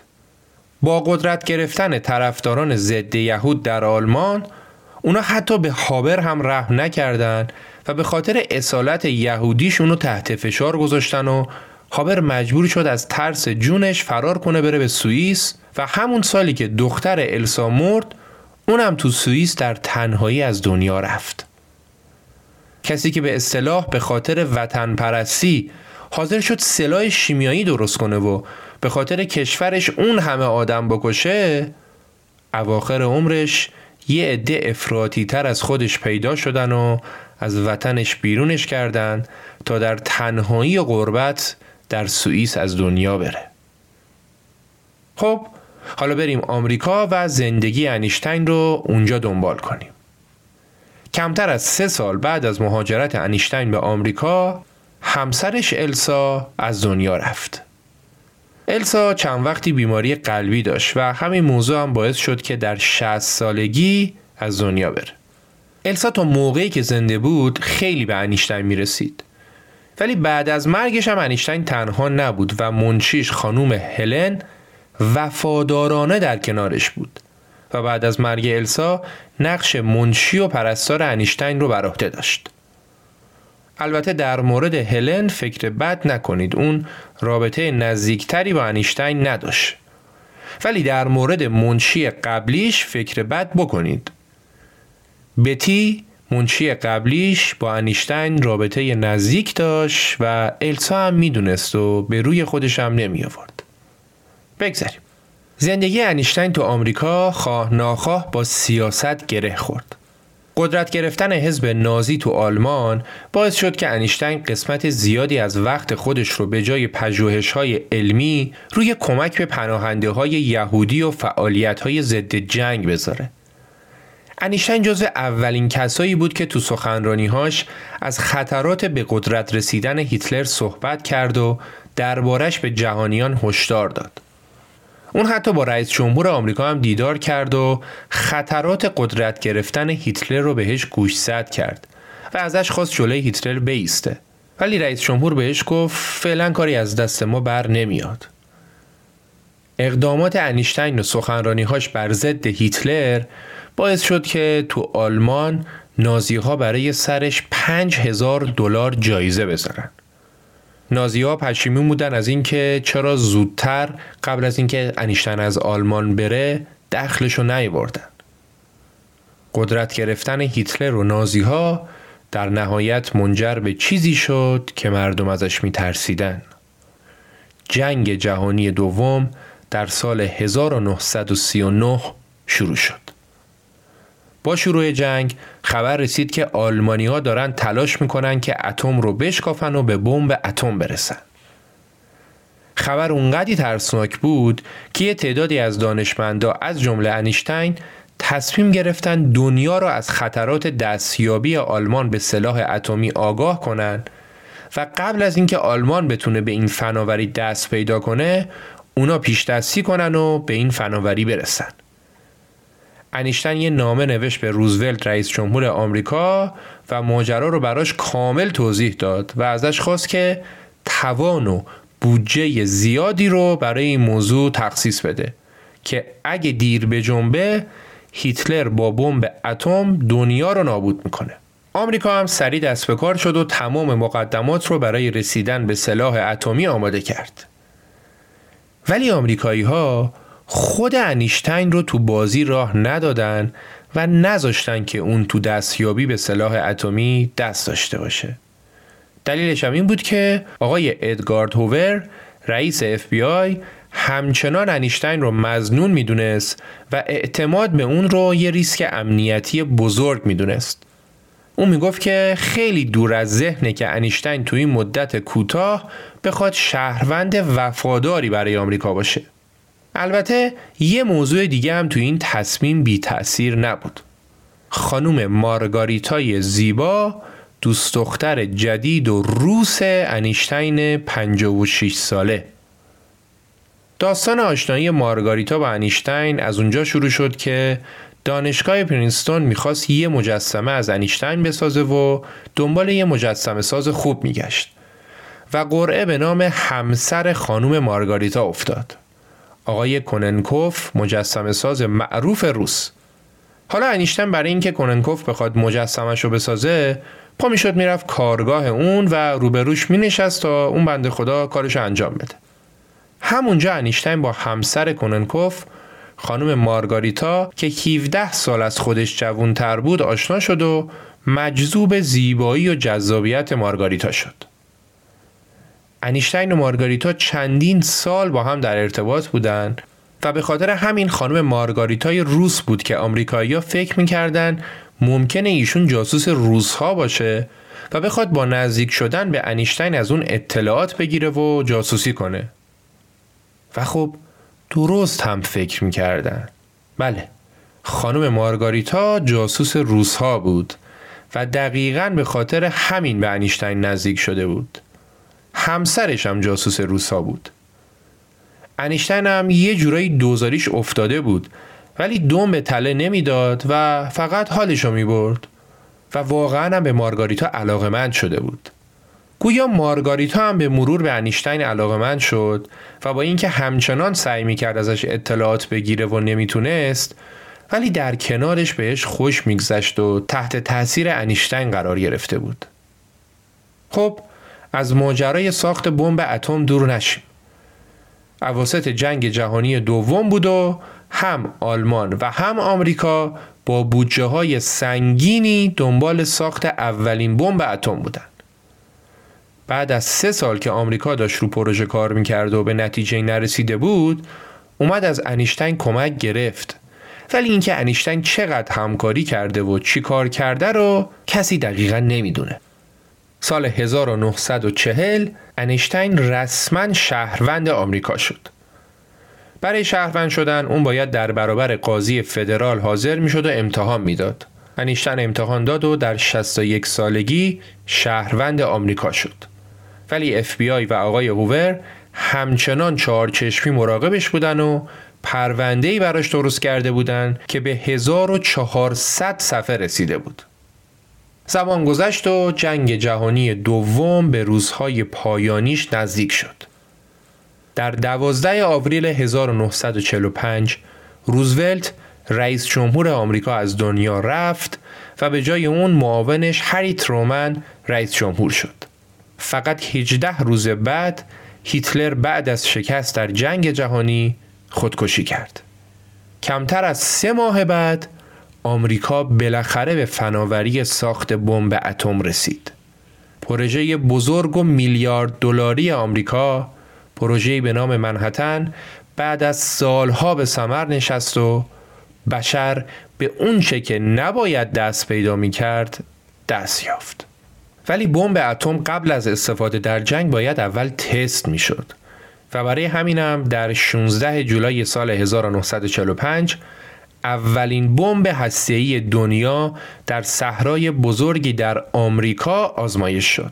با قدرت گرفتن طرفداران ضد یهود در آلمان اونا حتی به هابر هم رحم نکردن و به خاطر اصالت یهودیش اونو تحت فشار گذاشتن و هابر مجبور شد از ترس جونش فرار کنه بره به سوئیس و همون سالی که دختر السا مرد اونم تو سوئیس در تنهایی از دنیا رفت. کسی که به اصطلاح به خاطر وطن پرستی حاضر شد سلاح شیمیایی درست کنه و به خاطر کشورش اون همه آدم بکشه اواخر عمرش یه عده افراطی تر از خودش پیدا شدن و از وطنش بیرونش کردن تا در تنهایی و غربت در سوئیس از دنیا بره. خب حالا بریم آمریکا و زندگی انیشتین رو اونجا دنبال کنیم. کمتر از سه سال بعد از مهاجرت انیشتین به آمریکا همسرش السا از دنیا رفت. السا چند وقتی بیماری قلبی داشت و همین موضوع هم باعث شد که در 60 سالگی از دنیا بره. السا تا موقعی که زنده بود خیلی به انیشتین می رسید ولی بعد از مرگش هم انیشتین تنها نبود و منشیش خانوم هلن وفادارانه در کنارش بود و بعد از مرگ السا نقش منشی و پرستار انیشتین رو بر عهده داشت. البته در مورد هلن فکر بد نکنید اون رابطه نزدیکتری با انیشتین نداشت. ولی در مورد منشی قبلیش فکر بد بکنید. بتی منشی قبلیش با انیشتین رابطه نزدیک داشت و السا هم می‌دونست و به روی خودش هم نمی آورد. بگذاریم. زندگی انیشتین تو آمریکا خواه ناخواه با سیاست گره خورد. قدرت گرفتن حزب نازی تو آلمان باعث شد که انیشتین قسمت زیادی از وقت خودش رو به جای پژوهش های علمی روی کمک به پناهنده های یهودی و فعالیت های ضد جنگ بذاره. انیشتین جزو اولین کسایی بود که تو سخنرانیهاش از خطرات به قدرت رسیدن هیتلر صحبت کرد و دربارش به جهانیان هشدار داد. اون حتی با رئیس جمهور آمریکا هم دیدار کرد و خطرات قدرت گرفتن هیتلر رو بهش گوشزد کرد و ازش خواست جلوی هیتلر بیسته. ولی رئیس جمهور بهش گفت فعلا کاری از دست ما بر نمیاد. اقدامات انیشتین و سخنرانیهاش بر ضد هیتلر باعث شد که تو آلمان نازی ها برای سرش پنج هزار دلار جایزه بذارن. نازی ها پشیمون بودن از اینکه چرا زودتر قبل از اینکه انیشتن از آلمان بره دخلشو نیوردن. قدرت گرفتن هیتلر و نازی ها در نهایت منجر به چیزی شد که مردم ازش میترسیدن. جنگ جهانی دوم در سال 1939 شروع شد. با شروع جنگ خبر رسید که آلمانی ها دارن تلاش می‌کنن که اتم رو بشکافن و به بمب اتم برسن. خبر اونقدی ترسناک بود که یه تعدادی از دانشمندا از جمله انیشتین تصمیم گرفتن دنیا را از خطرات دستیابی آلمان به سلاح اتمی آگاه کنند و قبل از اینکه آلمان بتونه به این فناوری دست پیدا کنه اونا پیش دستی کنن و به این فناوری برسن. انیشتن یه نامه نوشت به روزولت رئیس جمهور آمریکا و ماجرا رو براش کامل توضیح داد و ازش خواست که توان و بودجه زیادی رو برای این موضوع تخصیص بده که اگه دیر به جنبه هیتلر با بمب اتم دنیا رو نابود می‌کنه. آمریکا هم سریع دست به کار شد و تمام مقدمات رو برای رسیدن به سلاح اتمی آماده کرد. ولی آمریکایی ها خود انیشتین رو تو بازی راه ندادن و نذاشتن که اون تو دستیابی به سلاح اتمی دست داشته باشه. دلیلش هم این بود که آقای ادگارد هوور رئیس اف بی آی همچنان انیشتین رو مزنون می‌دونست و اعتماد به اون رو یه ریسک امنیتی بزرگ می‌دونست. اون می‌گفت که خیلی دور از ذهنه که انیشتین تو این مدت کوتاه بخواد شهروند وفاداری برای آمریکا باشه. البته یه موضوع دیگه هم تو این تصمیم بی تأثیر نبود. خانوم مارگاریتای زیبا دوست دختر جدید و روس انیشتین 56 ساله. داستان آشنایی مارگاریتا با انیشتین از اونجا شروع شد که دانشگاه پرینستون می‌خواست یه مجسمه از انیشتین بسازه و دنبال یه مجسمه ساز خوب میگشت و قرعه به نام همسر خانوم مارگاریتا افتاد. آقای کننکوف مجسمه ساز معروف روس حالا انیشتین برای اینکه کننکوف بخواد مجسمش رو بسازه پا می‌شد می‌رفت کارگاه اون و روبروش مینشست تا اون بنده خدا کارش انجام بده همونجا انیشتین با همسر کننکوف خانم مارگاریتا که 17 سال از خودش جوانتر بود آشنا شد و مجذوب زیبایی و جذابیت مارگاریتا شد. انیشتین و مارگاریتا چندین سال با هم در ارتباط بودند و به خاطر همین خانم مارگاریتای روس بود که آمریکایی‌ها فکر می‌کردن ممکنه ایشون جاسوس روس ها باشه و بخواد با نزدیک شدن به انیشتین از اون اطلاعات بگیره و جاسوسی کنه. و خب درست هم فکر می‌کردن بله خانم مارگاریتا جاسوس روسها بود و دقیقا به خاطر همین به انیشتین نزدیک شده بود همسرش هم جاسوس روسها بود انیشتین هم یه جورایی دوزاریش افتاده بود ولی دوم به تله نمی‌داد و فقط حالشو می برد و واقعا هم به مارگاریتا علاقمند شده بود گویا مارگاریتا هم به مرور به انیشتین علاقمند شد و با اینکه همچنان سعی می‌کرد ازش اطلاعات بگیره و نمی‌تونست ولی در کنارش بهش خوش میگذشت و تحت تاثیر انیشتین قرار گرفته بود. خب از ماجرای ساخت بمب اتم دور نشیم. اواسط جنگ جهانی دوم بود و هم آلمان و هم آمریکا با بودجه های سنگینی دنبال ساخت اولین بمب اتم بودند. بعد از سه سال که آمریکا داشت رو پروژه کار می‌کرد و به نتیجه نرسیده بود اومد از انیشتین کمک گرفت ولی اینکه انیشتین چقدر همکاری کرده و چی کار کرده رو کسی دقیقا نمی‌دونه سال 1940 انیشتین رسما شهروند آمریکا شد. برای شهروند شدن اون باید در برابر قاضی فدرال حاضر می‌شد و امتحان می‌داد. انیشتین امتحان داد و در 61 سالگی شهروند آمریکا شد. ولی اف بی آی و آقای هوور همچنان چهار چشمی مراقبش بودن و پرونده براش درست کرده بودن که به 1400 صفحه رسیده بود. زمان گذشت و جنگ جهانی دوم به روزهای پایانیش نزدیک شد. در 12 آوریل 1945 روزولت رئیس جمهور آمریکا از دنیا رفت و به جای اون معاونش هری ترومن رئیس جمهور شد. فقط 18 روز بعد هیتلر بعد از شکست در جنگ جهانی خودکشی کرد. کمتر از سه ماه بعد آمریکا بالاخره به فناوری ساخت بمب اتم رسید. پروژه بزرگ و میلیارد دلاری آمریکا پروژه‌ای به نام منحتن بعد از سالها به ثمر نشست و بشر به اون چه که نباید دست پیدا می کرد دست یافت. ولی بمب اتم قبل از استفاده در جنگ باید اول تست می شد و برای همینم در 16 جولای سال 1945 اولین بمب هسته‌ای دنیا در صحرای بزرگی در آمریکا آزمایش شد.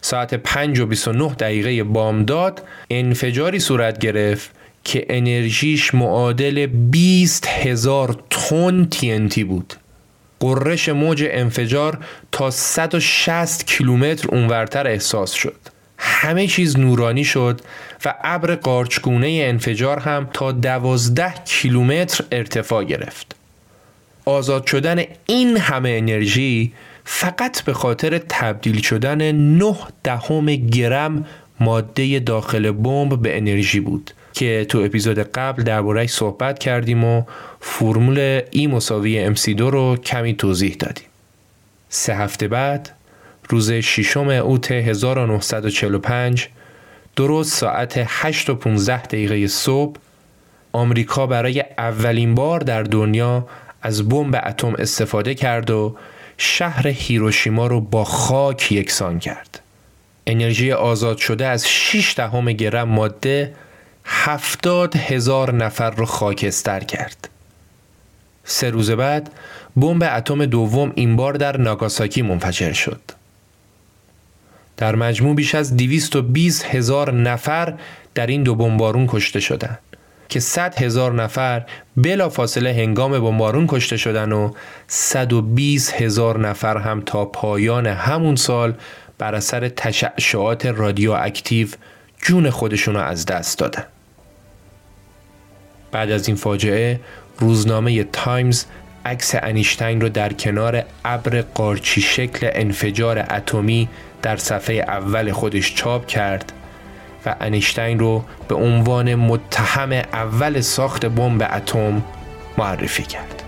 ساعت 5 و 29 دقیقه بامداد انفجاری صورت گرفت که انرژیش معادل 20 هزار تن TNT بود. قررش موج انفجار تا 160 کیلومتر اونورتر احساس شد. همه چیز نورانی شد و ابر قارچگونه انفجار هم تا 12 کیلومتر ارتفاع گرفت. آزاد شدن این همه انرژی فقط به خاطر تبدیل شدن 9 دهم گرم ماده داخل بمب به انرژی بود که تو اپیزود قبل دربارهش صحبت کردیم و فرمول ای مساوی MC2 رو کمی توضیح دادیم. سه هفته بعد روز ششم اوت 1945 درست ساعت 8 و 15 دقیقه صبح آمریکا برای اولین بار در دنیا از بمب اتم استفاده کرد و شهر هیروشیما رو با خاک یکسان کرد. انرژی آزاد شده از 6 دهم گرم ماده هفتاد هزار نفر رو خاکستر کرد. سه روز بعد بمب اتم دوم این بار در ناگاساکی منفجر شد. در مجموع بیش از 220 هزار نفر در این دو بمبارون کشته شدند که 100 هزار نفر بلا فاصله هنگام بمبارون کشته شدن و 120 هزار نفر هم تا پایان همون سال بر اثر تشعشعات رادیواکتیو جون خودشون رو از دست دادن. بعد از این فاجعه روزنامه تایمز عکس انیشتین رو در کنار ابر قارچی شکل انفجار اتمی در صفحه اول خودش چاپ کرد و انیشتین رو به عنوان متهم اول ساخت بمب اتم معرفی کرد.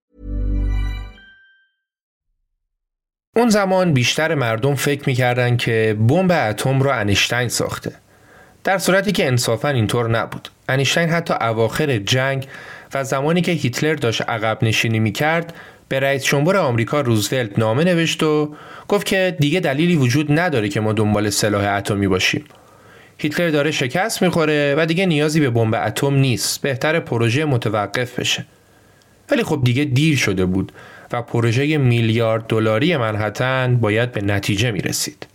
اون زمان بیشتر مردم فکر می‌کردن که بمب اتم رو انیشتین ساخته. در صورتی که انصافا اینطور نبود. انیشتین حتی اواخر جنگ و زمانی که هیتلر داشت عقب نشینی می‌کرد به رئیس جمهور آمریکا روزولت نامه نوشت و گفت که دیگه دلیلی وجود نداره که ما دنبال سلاح اتمی باشیم. هیتلر داره شکست می‌خوره و دیگه نیازی به بمب اتم نیست. بهتر پروژه متوقف بشه. ولی خب دیگه دیر شده بود و پروژه میلیارد دلاری منحتن باید به نتیجه می رسید.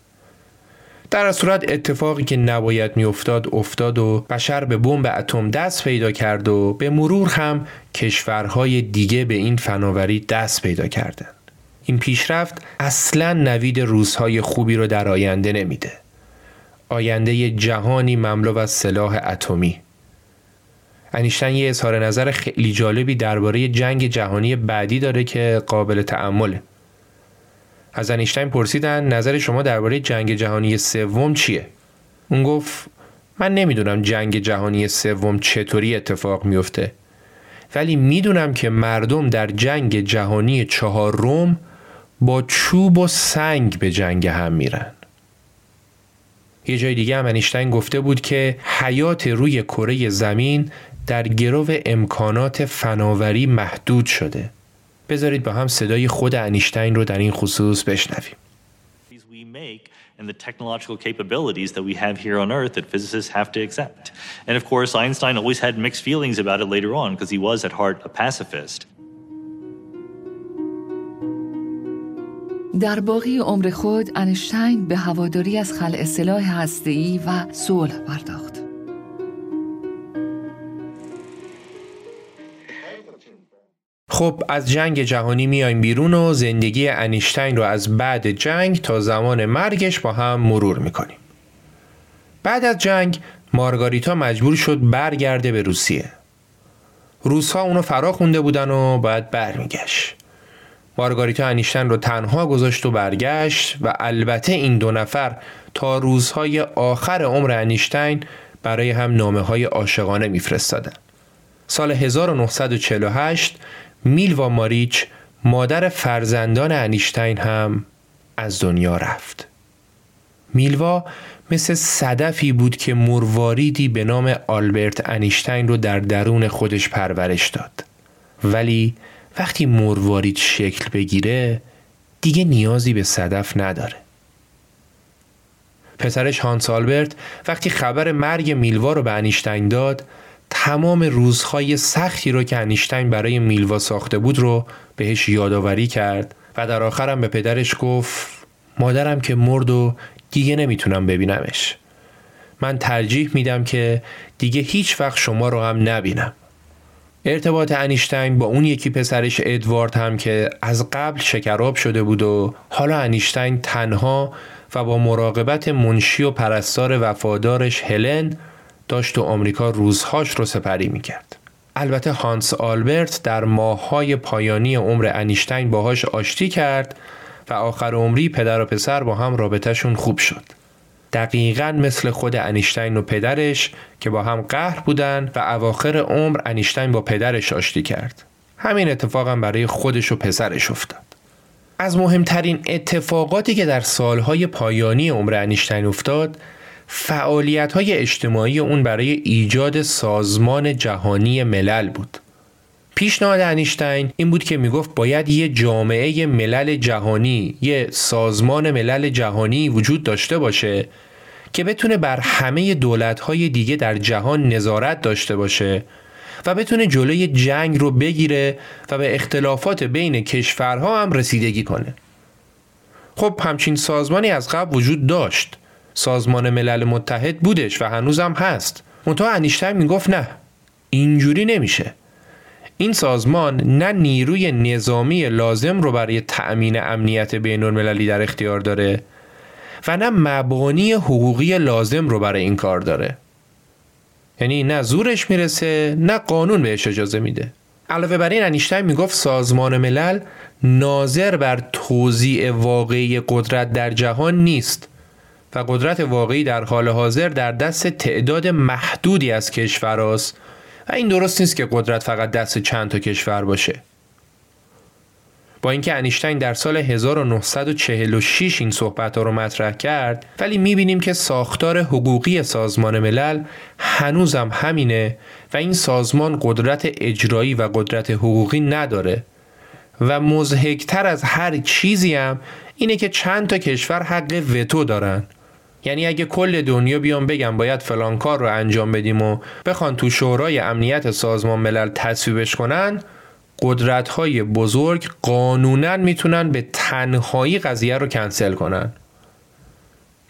در صورت اتفاقی که نباید میافتاد افتاد و بشر به بمب اتم دست پیدا کرد و به مرور هم کشورهای دیگه به این فناوری دست پیدا کردند. این پیشرفت اصلا نوید روزهای خوبی رو در آینده نمیده. آینده جهانی مملو از سلاح اتمی انیشتن یه اظهار نظر خیلی جالبی درباره جنگ جهانی بعدی داره که قابل تعمله. از انیشتین پرسیدن نظر شما درباره جنگ جهانی سوم چیه؟ اون گفت من نمی‌دونم جنگ جهانی سوم چطوری اتفاق میفته ولی می‌دونم که مردم در جنگ جهانی چهارم با چوب و سنگ به جنگ هم میرن. یه جای دیگه هم انیشتین گفته بود که حیات روی کره زمین در گرو امکانات فناوری محدود شده. بذارید با هم صدای خود انیشتین رو در این خصوص بشنویم. and the technological capabilities that we have here on Earth that physicists have to accept. And of course, Einstein always had mixed feelings about it later on because he was at heart a pacifist. در باقی عمر خود انیشتین به هواداری از خلع سلاح هسته‌ای و صلح پرداخت. خب از جنگ جهانی میایم بیرون و زندگی انیشتین رو از بعد جنگ تا زمان مرگش با هم مرور می‌کنیم. بعد از جنگ مارگاریتا مجبور شد برگرده به روسیه. روسها اونو فرا خونده بودن و باید برمیگشت. مارگاریتا انیشتن رو تنها گذاشت و برگشت و البته این دو نفر تا روزهای آخر عمر انیشتین برای هم نامه های عاشقانه میفرستادن. سال 1948 میلوا ماریچ مادر فرزندان انیشتین هم از دنیا رفت. میلوا مثل صدفی بود که مرواریدی به نام آلبرت انیشتین رو در درون خودش پرورش داد. ولی وقتی مروارید شکل بگیره دیگه نیازی به صدف نداره. پسرش هانس آلبرت وقتی خبر مرگ میلوا رو به انیشتین داد تمام روزهای سختی رو که انیشتین برای میلوا ساخته بود رو بهش یادآوری کرد و در آخرم به پدرش گفت مادرم که مرد و دیگه نمی‌تونم ببینمش. من ترجیح میدم که دیگه هیچ وقت شما رو هم نبینم. ارتباط انیشتین با اون یکی پسرش ادوارد هم که از قبل شکراب شده بود و حالا انیشتین تنها و با مراقبت منشی و پرستار وفادارش هلن داشت تو آمریکا روزهاش رو سپری می‌کرد. البته هانس آلبرت در ماههای پایانی عمر انیشتین باهاش آشتی کرد و آخر عمری پدر و پسر با هم رابطهشون خوب شد. دقیقا مثل خود انیشتین و پدرش که با هم قهر بودن و اواخر عمر انیشتین با پدرش آشتی کرد. همین اتفاق هم برای خودش و پسرش افتاد. از مهمترین اتفاقاتی که در سالهای پایانی عمر انیشتین افتاد فعالیت های اجتماعی اون برای ایجاد سازمان جهانی ملل بود. پیشنهاد انیشتین این بود که می‌گفت باید یه جامعه ملل جهانی، یه سازمان ملل جهانی وجود داشته باشه که بتونه بر همه دولت‌های دیگه در جهان نظارت داشته باشه و بتونه جلوی جنگ رو بگیره و به اختلافات بین کشورها هم رسیدگی کنه. خب همچین سازمانی از قبل وجود داشت. سازمان ملل متحد بودش و هنوزم هست. منتها انیشتین می‌گفت نه. اینجوری نمیشه. این سازمان نه نیروی نظامی لازم رو برای تأمین امنیت بین المللی در اختیار داره و نه مبانی حقوقی لازم رو برای این کار داره. یعنی نه زورش می‌رسه نه قانون بهش اجازه میده علاوه بر این انیشتین می‌گفت سازمان ملل ناظر بر توزیع واقعی قدرت در جهان نیست و قدرت واقعی در حال حاضر در دست تعداد محدودی از کشورهاست. و این درست نیست که قدرت فقط دست چند تا کشور باشه. با اینکه انیشتین در سال 1946 این صحبت ها رو مطرح کرد ولی می‌بینیم که ساختار حقوقی سازمان ملل هنوزم همینه و این سازمان قدرت اجرایی و قدرت حقوقی نداره. و مزهکتر از هر چیزی هم اینه که چند تا کشور حق وتو دارن. یعنی اگه کل دنیا بیان بگم باید فلان کار رو انجام بدیم و بخوان تو شورای امنیت سازمان ملل تصویبش کنن قدرت های بزرگ قانونا می‌تونن به تنهایی قضیه رو کنسل کنن.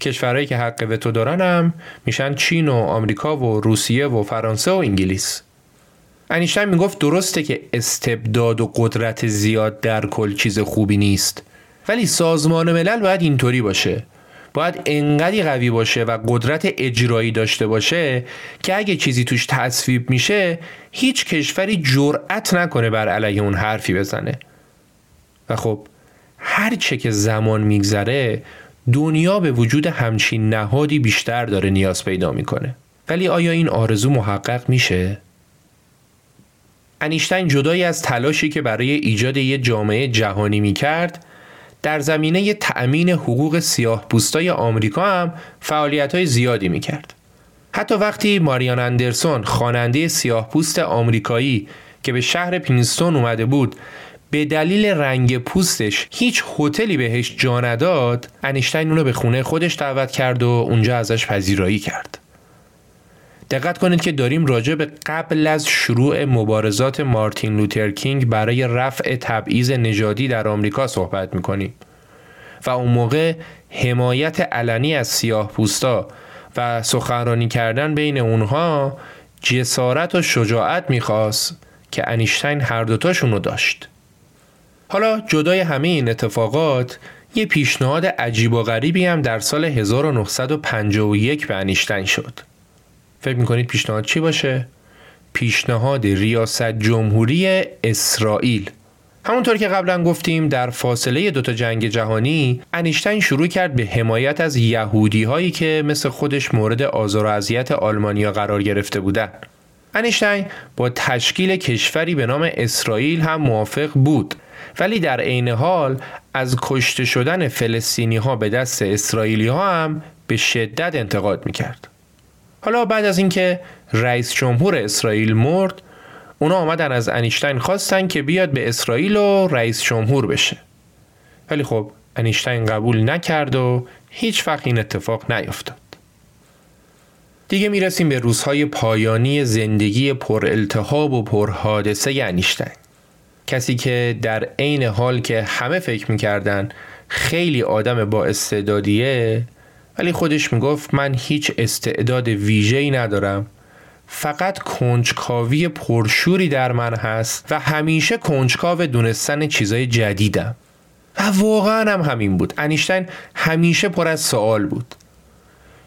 کشورهایی که حق وتو دارن هم میشن چین و آمریکا و روسیه و فرانسه و انگلیس. انیشتین می‌گفت درسته که استبداد و قدرت زیاد در کل چیز خوبی نیست ولی سازمان ملل باید اینطوری باشه. باید انقدی قوی باشه و قدرت اجرایی داشته باشه که اگه چیزی توش تصویب میشه هیچ کشوری جرأت نکنه بر علیه اون حرفی بزنه و خب هر چه که زمان میگذره دنیا به وجود همچین نهادی بیشتر داره نیاز پیدا می‌کنه ولی آیا این آرزو محقق میشه؟ انیشتین جدایی از تلاشی که برای ایجاد یک جامعه جهانی می‌کرد در زمینه تأمین حقوق سیاه پوستای آمریکا هم فعالیت های زیادی می‌کرد. حتی وقتی ماریان اندرسون خواننده سیاه پوست آمریکایی که به شهر پینستون اومده بود به دلیل رنگ پوستش هیچ هتلی بهش جا نداد انیشتین اونو به خونه خودش دعوت کرد و اونجا ازش پذیرایی کرد دقت کنید که داریم راجع به قبل از شروع مبارزات مارتین لوتر کینگ برای رفع تبعیض نژادی در آمریکا صحبت می‌کنیم. و اون موقع حمایت علنی از سیاه پوستا و سخنرانی کردن بین اونها جسارت و شجاعت می‌خواست که انیشتین هر دوتاشون رو داشت. حالا جدای همه این اتفاقات یه پیشنهاد عجیب و غریبی هم در سال 1951 به انیشتین شد. فکر می‌کنید پیشنهاد چی باشه؟ پیشنهاد ریاست جمهوری اسرائیل همونطور که قبلا گفتیم در فاصله دوتا جنگ جهانی انیشتین شروع کرد به حمایت از یهودی هایی که مثل خودش مورد آزار و اذیت آلمانیا قرار گرفته بودند. انیشتین با تشکیل کشوری به نام اسرائیل هم موافق بود ولی در عین حال از کشته شدن فلسطینی ها به دست اسرائیلی ها هم به شدت انتقاد می‌کرد. حالا بعد از اینکه رئیس جمهور اسرائیل مرد اونا آمدن از انیشتین خواستن که بیاد به اسرائیل و رئیس جمهور بشه ولی خب انیشتین قبول نکرد و هیچ وقت این اتفاق نیفتاد. دیگه می‌رسیم به روزهای پایانی زندگی پر التهاب و پر حادثه انیشتین. کسی که در عین حال که همه فکر می‌کردن خیلی آدم با استعدادیه ولی خودش می‌گفت من هیچ استعداد ویژه‌ای ندارم. فقط کنجکاوی پرشوری در من هست و همیشه کنجکاو دونستن چیزای جدیدم. و واقعا هم همین بود. انیشتین همیشه پر از سوال بود.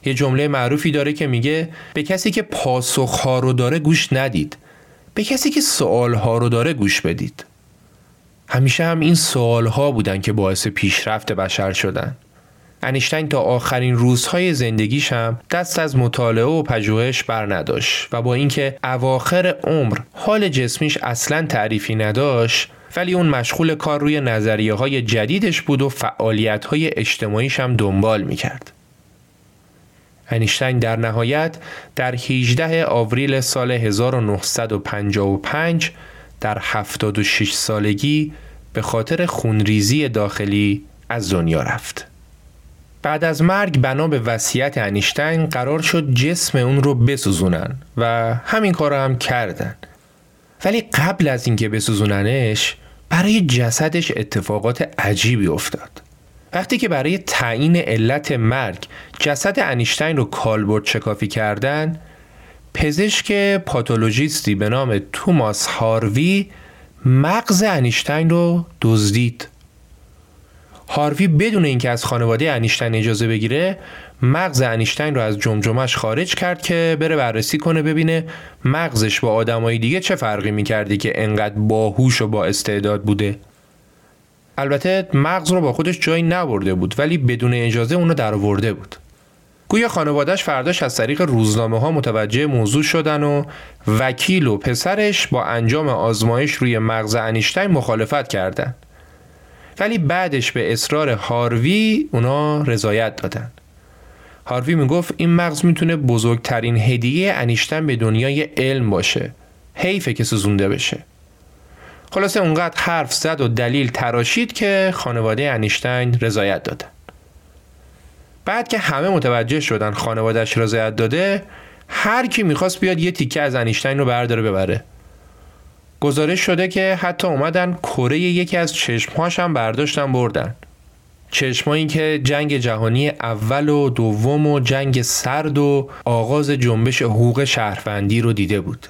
یه جمله معروفی داره که میگه به کسی که پاسخها رو داره گوش ندید. به کسی که سوالها رو داره گوش بدید. همیشه هم این سوالها بودن که باعث پیشرفت بشر شدن. انیشتین تا آخرین روزهای زندگیش هم دست از مطالعه و پژوهش بر نداشت و با اینکه اواخر عمر حال جسمیش اصلا تعریفی نداشت ولی اون مشغول کار روی نظریه های جدیدش بود و فعالیت های اجتماعیش هم دنبال می‌کرد. انیشتین در نهایت در 18 آوریل سال 1955 در 76 سالگی به خاطر خونریزی داخلی از دنیا رفت. بعد از مرگ بنا به وصیت انیشتین قرار شد جسم اون رو بسوزونن و همین کار هم کردن. ولی قبل از اینکه بسوزوننش برای جسدش اتفاقات عجیبی افتاد. وقتی که برای تعیین علت مرگ جسد انیشتین رو کالبرد شکافی کردن پزشک پاتولوژیستی به نام توماس هاروی مغز انیشتین رو دزدید. هاروی بدون اینکه از خانواده انیشتین اجازه بگیره مغز انیشتین رو از جمجمش خارج کرد که بره بررسی کنه ببینه مغزش با آدمای دیگه چه فرقی می‌کردی که انقدر باهوش و با استعداد بوده البته مغز رو با خودش جایی نبرده بود ولی بدون اجازه اونو درآورده بود گویا خانوادهش فرداش از طریق روزنامه ها متوجه موضوع شدن و وکیل و پسرش با انجام آزمایش روی مغز انیشتین مخالفت کردند. ولی بعدش به اصرار هاروی اونا رضایت دادن. هاروی می‌گفت این مغز می‌تونه بزرگترین هدیه انیشتن به دنیای علم باشه. حیفه که سوزونده بشه. خلاصه اونقدر حرف زد و دلیل تراشید که خانواده انیشتین رضایت دادن. بعد که همه متوجه شدن خانوادهش رضایت داده هر کی می‌خواست بیاد یه تیکه از انیشتین رو برداره ببره. گزارش شده که حتی اومدن کره یکی از چشمهاش هم برداشتن بردن. چشمایی که جنگ جهانی اول و دوم و جنگ سرد و آغاز جنبش حقوق شهروندی رو دیده بود.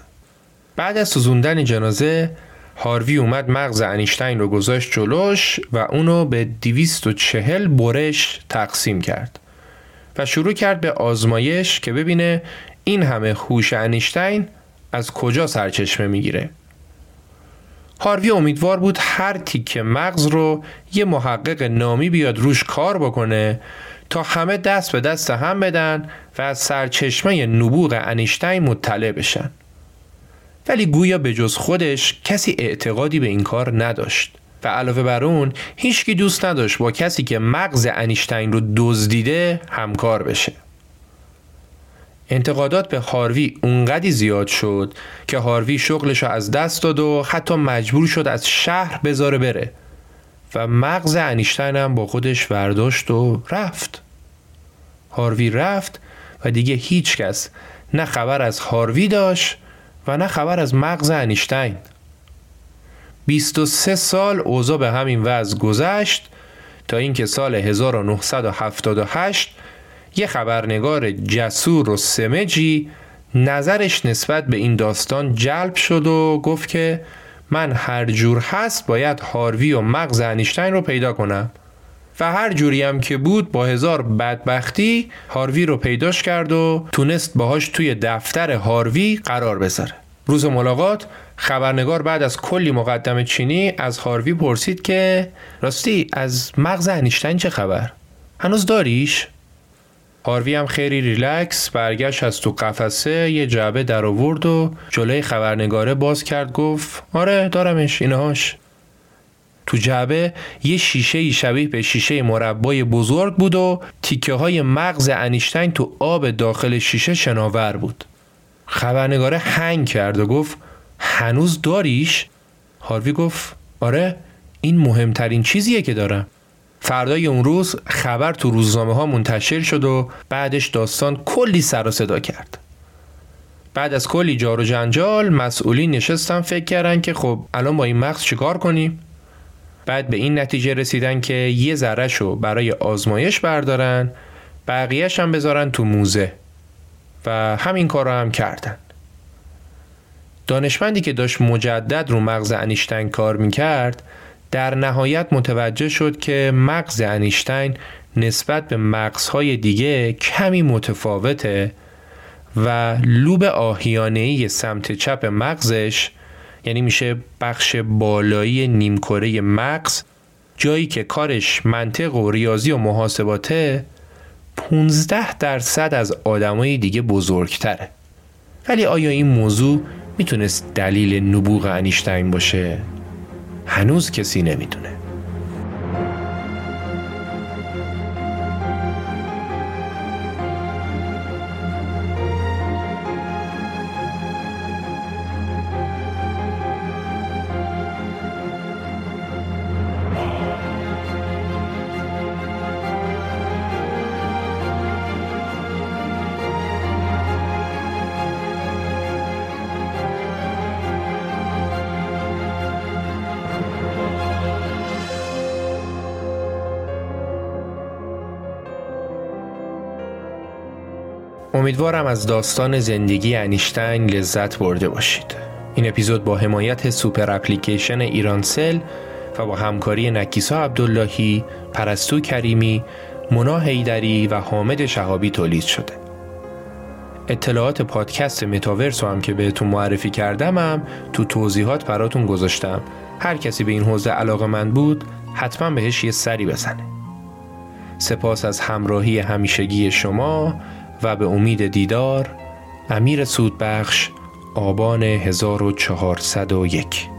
بعد از سوزوندن جنازه هاروی اومد مغز انیشتین رو گذاشت جلوش و اونو به 240 برش تقسیم کرد و شروع کرد به آزمایش که ببینه این همه هوش انیشتین از کجا سرچشمه می‌گیره. هاروی امیدوار بود هر تیکه مغز رو یه محقق نامی بیاد روش کار بکنه تا همه دست به دست هم بدن و از سرچشمه نبوغ انیشتین مطلع بشن. ولی گویا به جز خودش کسی اعتقادی به این کار نداشت و علاوه بر اون هیچکی دوست نداشت با کسی که مغز انیشتین رو دزدیده همکار بشه. انتقادات به هاروی اونقدی زیاد شد که هاروی شغلش رو از دست داد و حتی مجبور شد از شهر بذاره بره و مغز انیشتین هم با خودش برداشت و رفت. هاروی رفت و دیگه هیچ کس نه خبر از هاروی داشت و نه خبر از مغز انیشتین. 23 سال اوضاع به همین وضع گذشت تا اینکه سال 1978 یه خبرنگار جسور و سمجی نظرش نسبت به این داستان جلب شد و گفت که من هر جور هست باید هاروی و مغز انیشتین رو پیدا کنم و هر جوری هم که بود با هزار بدبختی هاروی رو پیداش کرد و تونست باهاش توی دفتر هاروی قرار بذاره روز ملاقات خبرنگار بعد از کلی مقدم چینی از هاروی پرسید که راستی از مغز انیشتین چه خبر؟ هنوز داریش؟ هاروی هم خیلی ریلکس برگشت از تو قفسه یه جعبه در آورد و جلوی خبرنگاره باز کرد گفت آره دارمش اینهاش. تو جعبه یه شیشه شبیه به شیشه مربای بزرگ بود و تیکه های مغز انیشتین تو آب داخل شیشه شناور بود. خبرنگاره هنگ کرد و گفت هنوز داریش؟ هاروی گفت آره این مهمترین چیزیه که دارم. فردای اون روز خبر تو روزنامه ها منتشر شد و بعدش داستان کلی سر و صدا کرد. بعد از کلی جار و جنجال مسئولین نشستن فکر کردن که خب الان با این مغز چیکار کنیم؟ بعد به این نتیجه رسیدن که یه ذرهش رو برای آزمایش بردارن بقیهش هم بذارن تو موزه و همین کار رو هم کردن. دانشمندی که داشت مجدد رو مغز انیشتین کار می‌کرد در نهایت متوجه شد که مغز انیشتین نسبت به مغزهای دیگه کمی متفاوته و لوب آهیانه‌ای سمت چپ مغزش یعنی میشه بخش بالایی نیمکره مغز جایی که کارش منطق و ریاضی و محاسباته 15 درصد از آدمای دیگه بزرگتره ولی آیا این موضوع می‌تونست دلیل نبوغ انیشتین باشه؟ هنوز کسی نمی‌دونه. امیدوارم از داستان زندگی انیشتین لذت برده باشید. این اپیزود با حمایت سوپر اپلیکیشن ایرانسل و با همکاری نکیسا عبداللهی، پرستو کریمی، منا هیدری و حامد شهابی تولید شده. اطلاعات پادکست متاورس هم که بهتون معرفی کردم هم تو توضیحات براتون گذاشتم. هر کسی به این حوزه علاقه من بود حتما بهش یه سری بزنه. سپاس از همراهی همیشگی شما و به امید دیدار امیر سودبخش آبان 1401